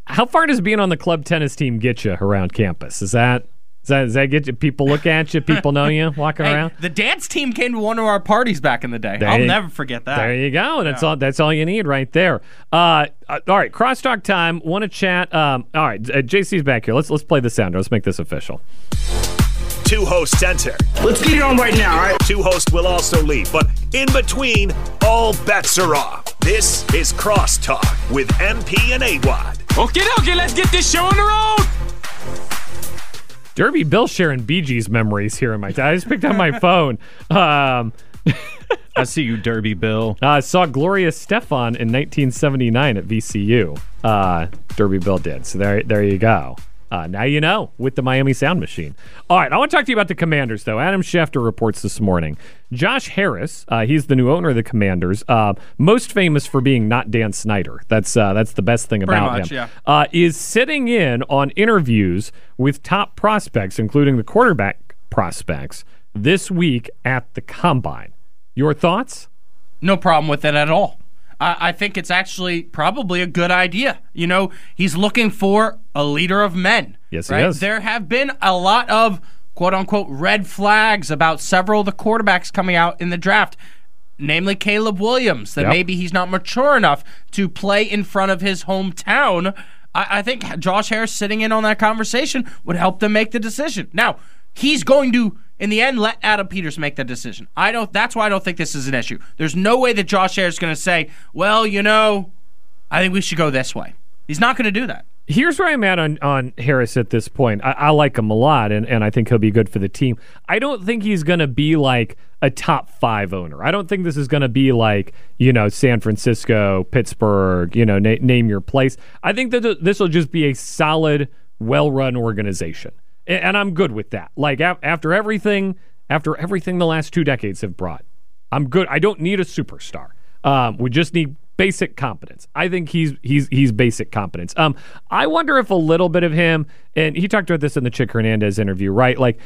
How far does being on the club tennis team get you around campus? Is that does that, does that get you? People look at you. People know you walking [LAUGHS] Hey, around. the dance team came to one of our parties back in the day. There I'll you- never forget that. There you go. That's all. That's all you need right there. Uh, uh, all right, crosstalk time. Want to chat? Um, all right, uh, JC's back here. Let's let's play the sounder. Let's make this official. Two hosts enter. Let's get it on right now, all right? Two hosts will also leave, but in between, all bets are off. This is Crosstalk with MP and AWadd. Okay, okay, let's get this show on the road. Derby Bill sharing Bee Gees memories here in my. I just picked up my [LAUGHS] phone. Um, [LAUGHS] I see you, Derby Bill. I saw Gloria Estefan in 1979 at VCU. Uh, Derby Bill did. So there, there you go. Uh, now you know with the Miami Sound Machine. All right, I want to talk to you about the Commanders, though. Adam Schefter reports this morning. Josh Harris, uh, he's the new owner of the Commanders, uh, most famous for being not Dan Snyder. That's uh, that's the best thing Pretty about much, him. yeah. Uh, is sitting in on interviews with top prospects, including the quarterback prospects, this week at the Combine. Your thoughts? No problem with it at all. I, I think it's actually probably a good idea. You know, he's looking for a leader of men. Yes, he is. There have been a lot of quote unquote red flags about several of the quarterbacks coming out in the draft. Namely, Caleb Williams, that Yep. maybe he's not mature enough to play in front of his hometown. I, I think Josh Harris sitting in on that conversation would help them make the decision. Now, he's going to, in the end, let Adam Peters make the decision. I don't. That's why I don't think this is an issue. There's no way that Josh Harris is going to say, "Well, you know, I think we should go this way." He's not going to do that. Here's where I'm at on, on Harris at this point. I, I like him a lot, and, and I think he'll be good for the team. I don't think he's going to be like a top five owner. I don't think this is going to be like, you know, San Francisco, Pittsburgh, you know, na- name your place. I think that this will just be a solid, well run organization. And, I'm good with that. Like, after everything, after everything the last two decades have brought, I'm good. I don't need a superstar. Um, we just need basic competence. I think he's he's he's basic competence. Um, I wonder if a little bit of him, and he talked about this in the Chick Hernandez interview, right? Like,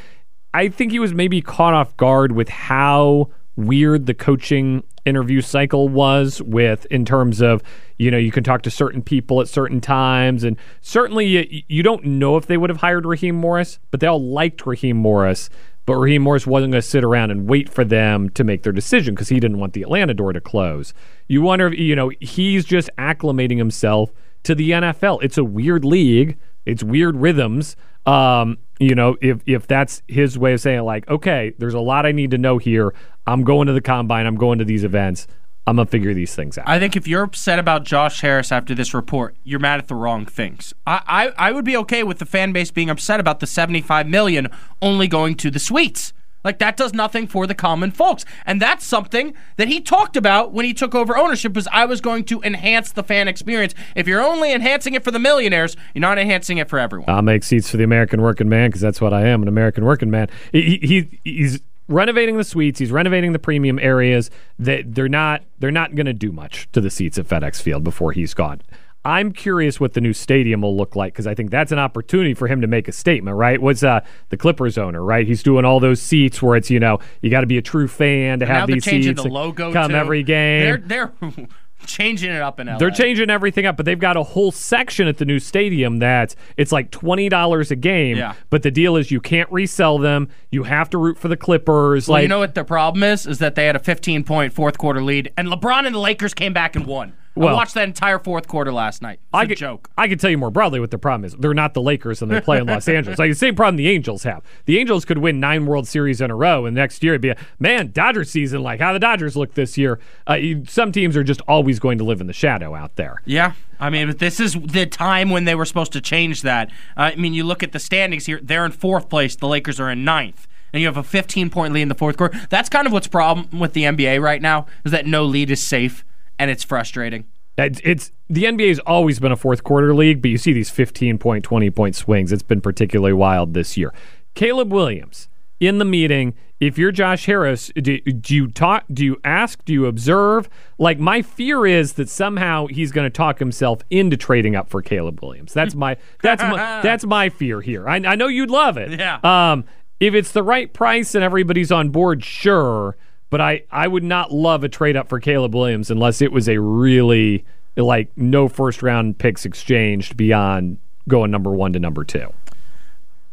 I think he was maybe caught off guard with how weird the coaching interview cycle was with in terms of you know you can talk to certain people at certain times and certainly you, you don't know if they would have hired Raheem Morris but they all liked Raheem Morris but Raheem Morris wasn't going to sit around and wait for them to make their decision because he didn't want the Atlanta door to close. You wonder if, you know, he's just acclimating himself to the NFL. It's a weird league, it's weird rhythms. Um, you know, if if that's his way of saying, like, okay, there's a lot I need to know here. I'm going to the combine, I'm going to these events. I'm gonna figure these things out. I think if you're upset about Josh Harris after this report, you're mad at the wrong things. I, I, I would be okay with the fan base being upset about the 75 million only going to the suites. Like that does nothing for the common folks. And that's something that he talked about when he took over ownership was I was going to enhance the fan experience. If you're only enhancing it for the millionaires, you're not enhancing it for everyone. I'll make seats for the American working man because that's what I am, an American working man. He, he he's renovating the suites. He's renovating the premium areas. That they're not they're not going to do much to the seats at FedEx Field before he's gone. I'm curious what the new stadium will look like because I think that's an opportunity for him to make a statement, right? What's uh, the Clippers owner, right? He's doing all those seats where it's you know you got to be a true fan to now have these changing seats the logo come too. every game. They're they're [LAUGHS] changing it up in LA. They're changing everything up, but they've got a whole section at the new stadium that it's like twenty dollars a game. Yeah. But the deal is you can't resell them. You have to root for the Clippers. Well, like you know what the problem is? Is that they had a 15 point fourth quarter lead, and LeBron and the Lakers came back and won. Well- I watched that entire fourth quarter last night. It's I a could, joke. I could tell you more broadly what the problem is. They're not the Lakers and they play in Los [LAUGHS] Angeles. Like the same problem the Angels have. The Angels could win nine World Series in a row, and next year it'd be a man Dodger season. Like how the Dodgers look this year. Uh, you- some teams are just always going to live in the shadow out there. Yeah, I mean, but this is the time when they were supposed to change that. Uh, I mean, you look at the standings here; they're in fourth place. The Lakers are in ninth, and you have a 15 point lead in the fourth quarter. That's kind of what's problem with the NBA right now is that no lead is safe, and it's frustrating. It's, it's the NBA's always been a fourth quarter league, but you see these 15 point, 20 point swings. It's been particularly wild this year. Caleb Williams in the meeting. If you're Josh Harris, do, do you talk? Do you ask? Do you observe? Like my fear is that somehow he's going to talk himself into trading up for Caleb Williams. That's my that's my [LAUGHS] that's my fear here. I, I know you'd love it. Yeah. Um, if it's the right price and everybody's on board, sure. But I, I would not love a trade up for Caleb Williams unless it was a really like no first round picks exchanged beyond going number one to number two.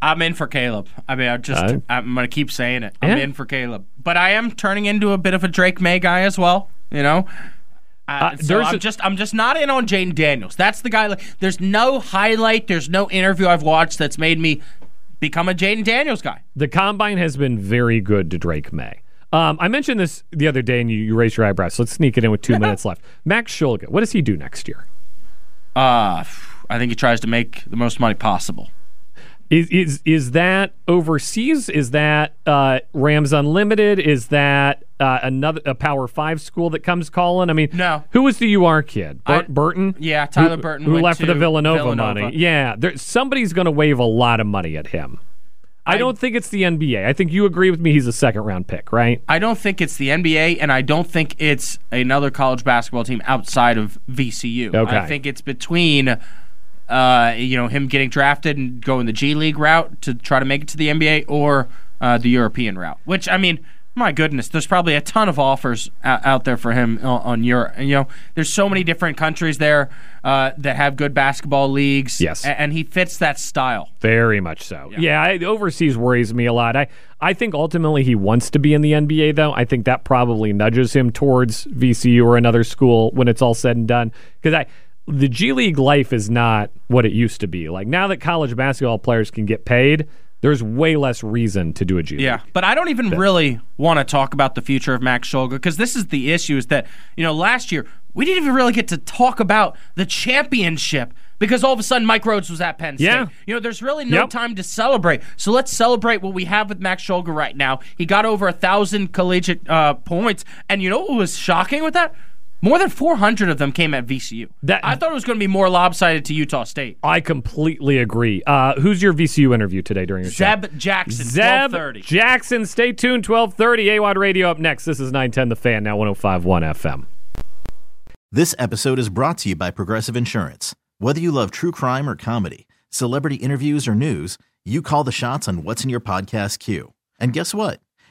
I'm in for Caleb. I mean, I just Uh, I'm gonna keep saying it. I'm Yeah. in for Caleb, but I am turning into a bit of a Drake Maye guy as well. You know. Uh, Uh, so I'm a- just I'm just not in on Jayden Daniels. That's the guy. Like, there's no highlight. There's no interview I've watched that's made me become a Jayden Daniels guy. The combine has been very good to Drake Maye. Um, I mentioned this the other day, and you, you raised your eyebrows. So let's sneak it in with two [LAUGHS] minutes left. Max Shulga, what does he do next year? Uh, I think he tries to make the most money possible. Is is is that overseas? Is that uh, Rams Unlimited? Is that uh, another a Power Five school that comes calling? I mean, No. Who was the UR kid? Bur- I- Burton. Yeah, Tyler Who- Burton who went left for the Villanova, Villanova. money. Yeah, there, somebody's going to wave a lot of money at him. I, don't think it's the NBA. I think you agree with me. He's a second round pick, right? I don't think it's the NBA, and I don't think it's another college basketball team outside of VCU. Okay. I think it's between, uh, you know, him getting drafted and going the G League route to try to make it to the NBA, or uh, the European route. Which I mean, my goodness, there's probably a ton of offers out, out there for him on, on Europe. You know, there's so many different countries there uh, that have good basketball leagues. Yes. and he fits that style. Very much so. Yeah, I, overseas worries me a lot. I, I think ultimately he wants to be in the NBA, though. I think that probably nudges him towards VCU or another school when it's all said and done. Because I, the G League life is not what it used to be. Like now that college basketball players can get paid, there's way less reason to do a G. Yeah, but I don't even really want to talk about the future of Max Shulga because this is the issue: is that you know last year we didn't even really get to talk about the championship because all of a sudden Mike Rhoades was at Penn State. Yeah. You know, there's really no Yep. time to celebrate. So let's celebrate what we have with Max Shulga right now. He got over a thousand collegiate uh, points, and you know what was shocking with that? More than 400 of them came at VCU. That- I thought it was going to be more lopsided to Utah State. I completely agree. Uh, who's your VCU interview today during your show? Zeb Jackson, Zeb 1230. Jackson. Stay tuned. Twelve thirty. AWadd Radio up next. This is nine ten. The Fan now one zero five one FM. This episode is brought to you by Progressive Insurance. Whether you love true crime or comedy, celebrity interviews or news, you call the shots on what's in your podcast queue. And guess what?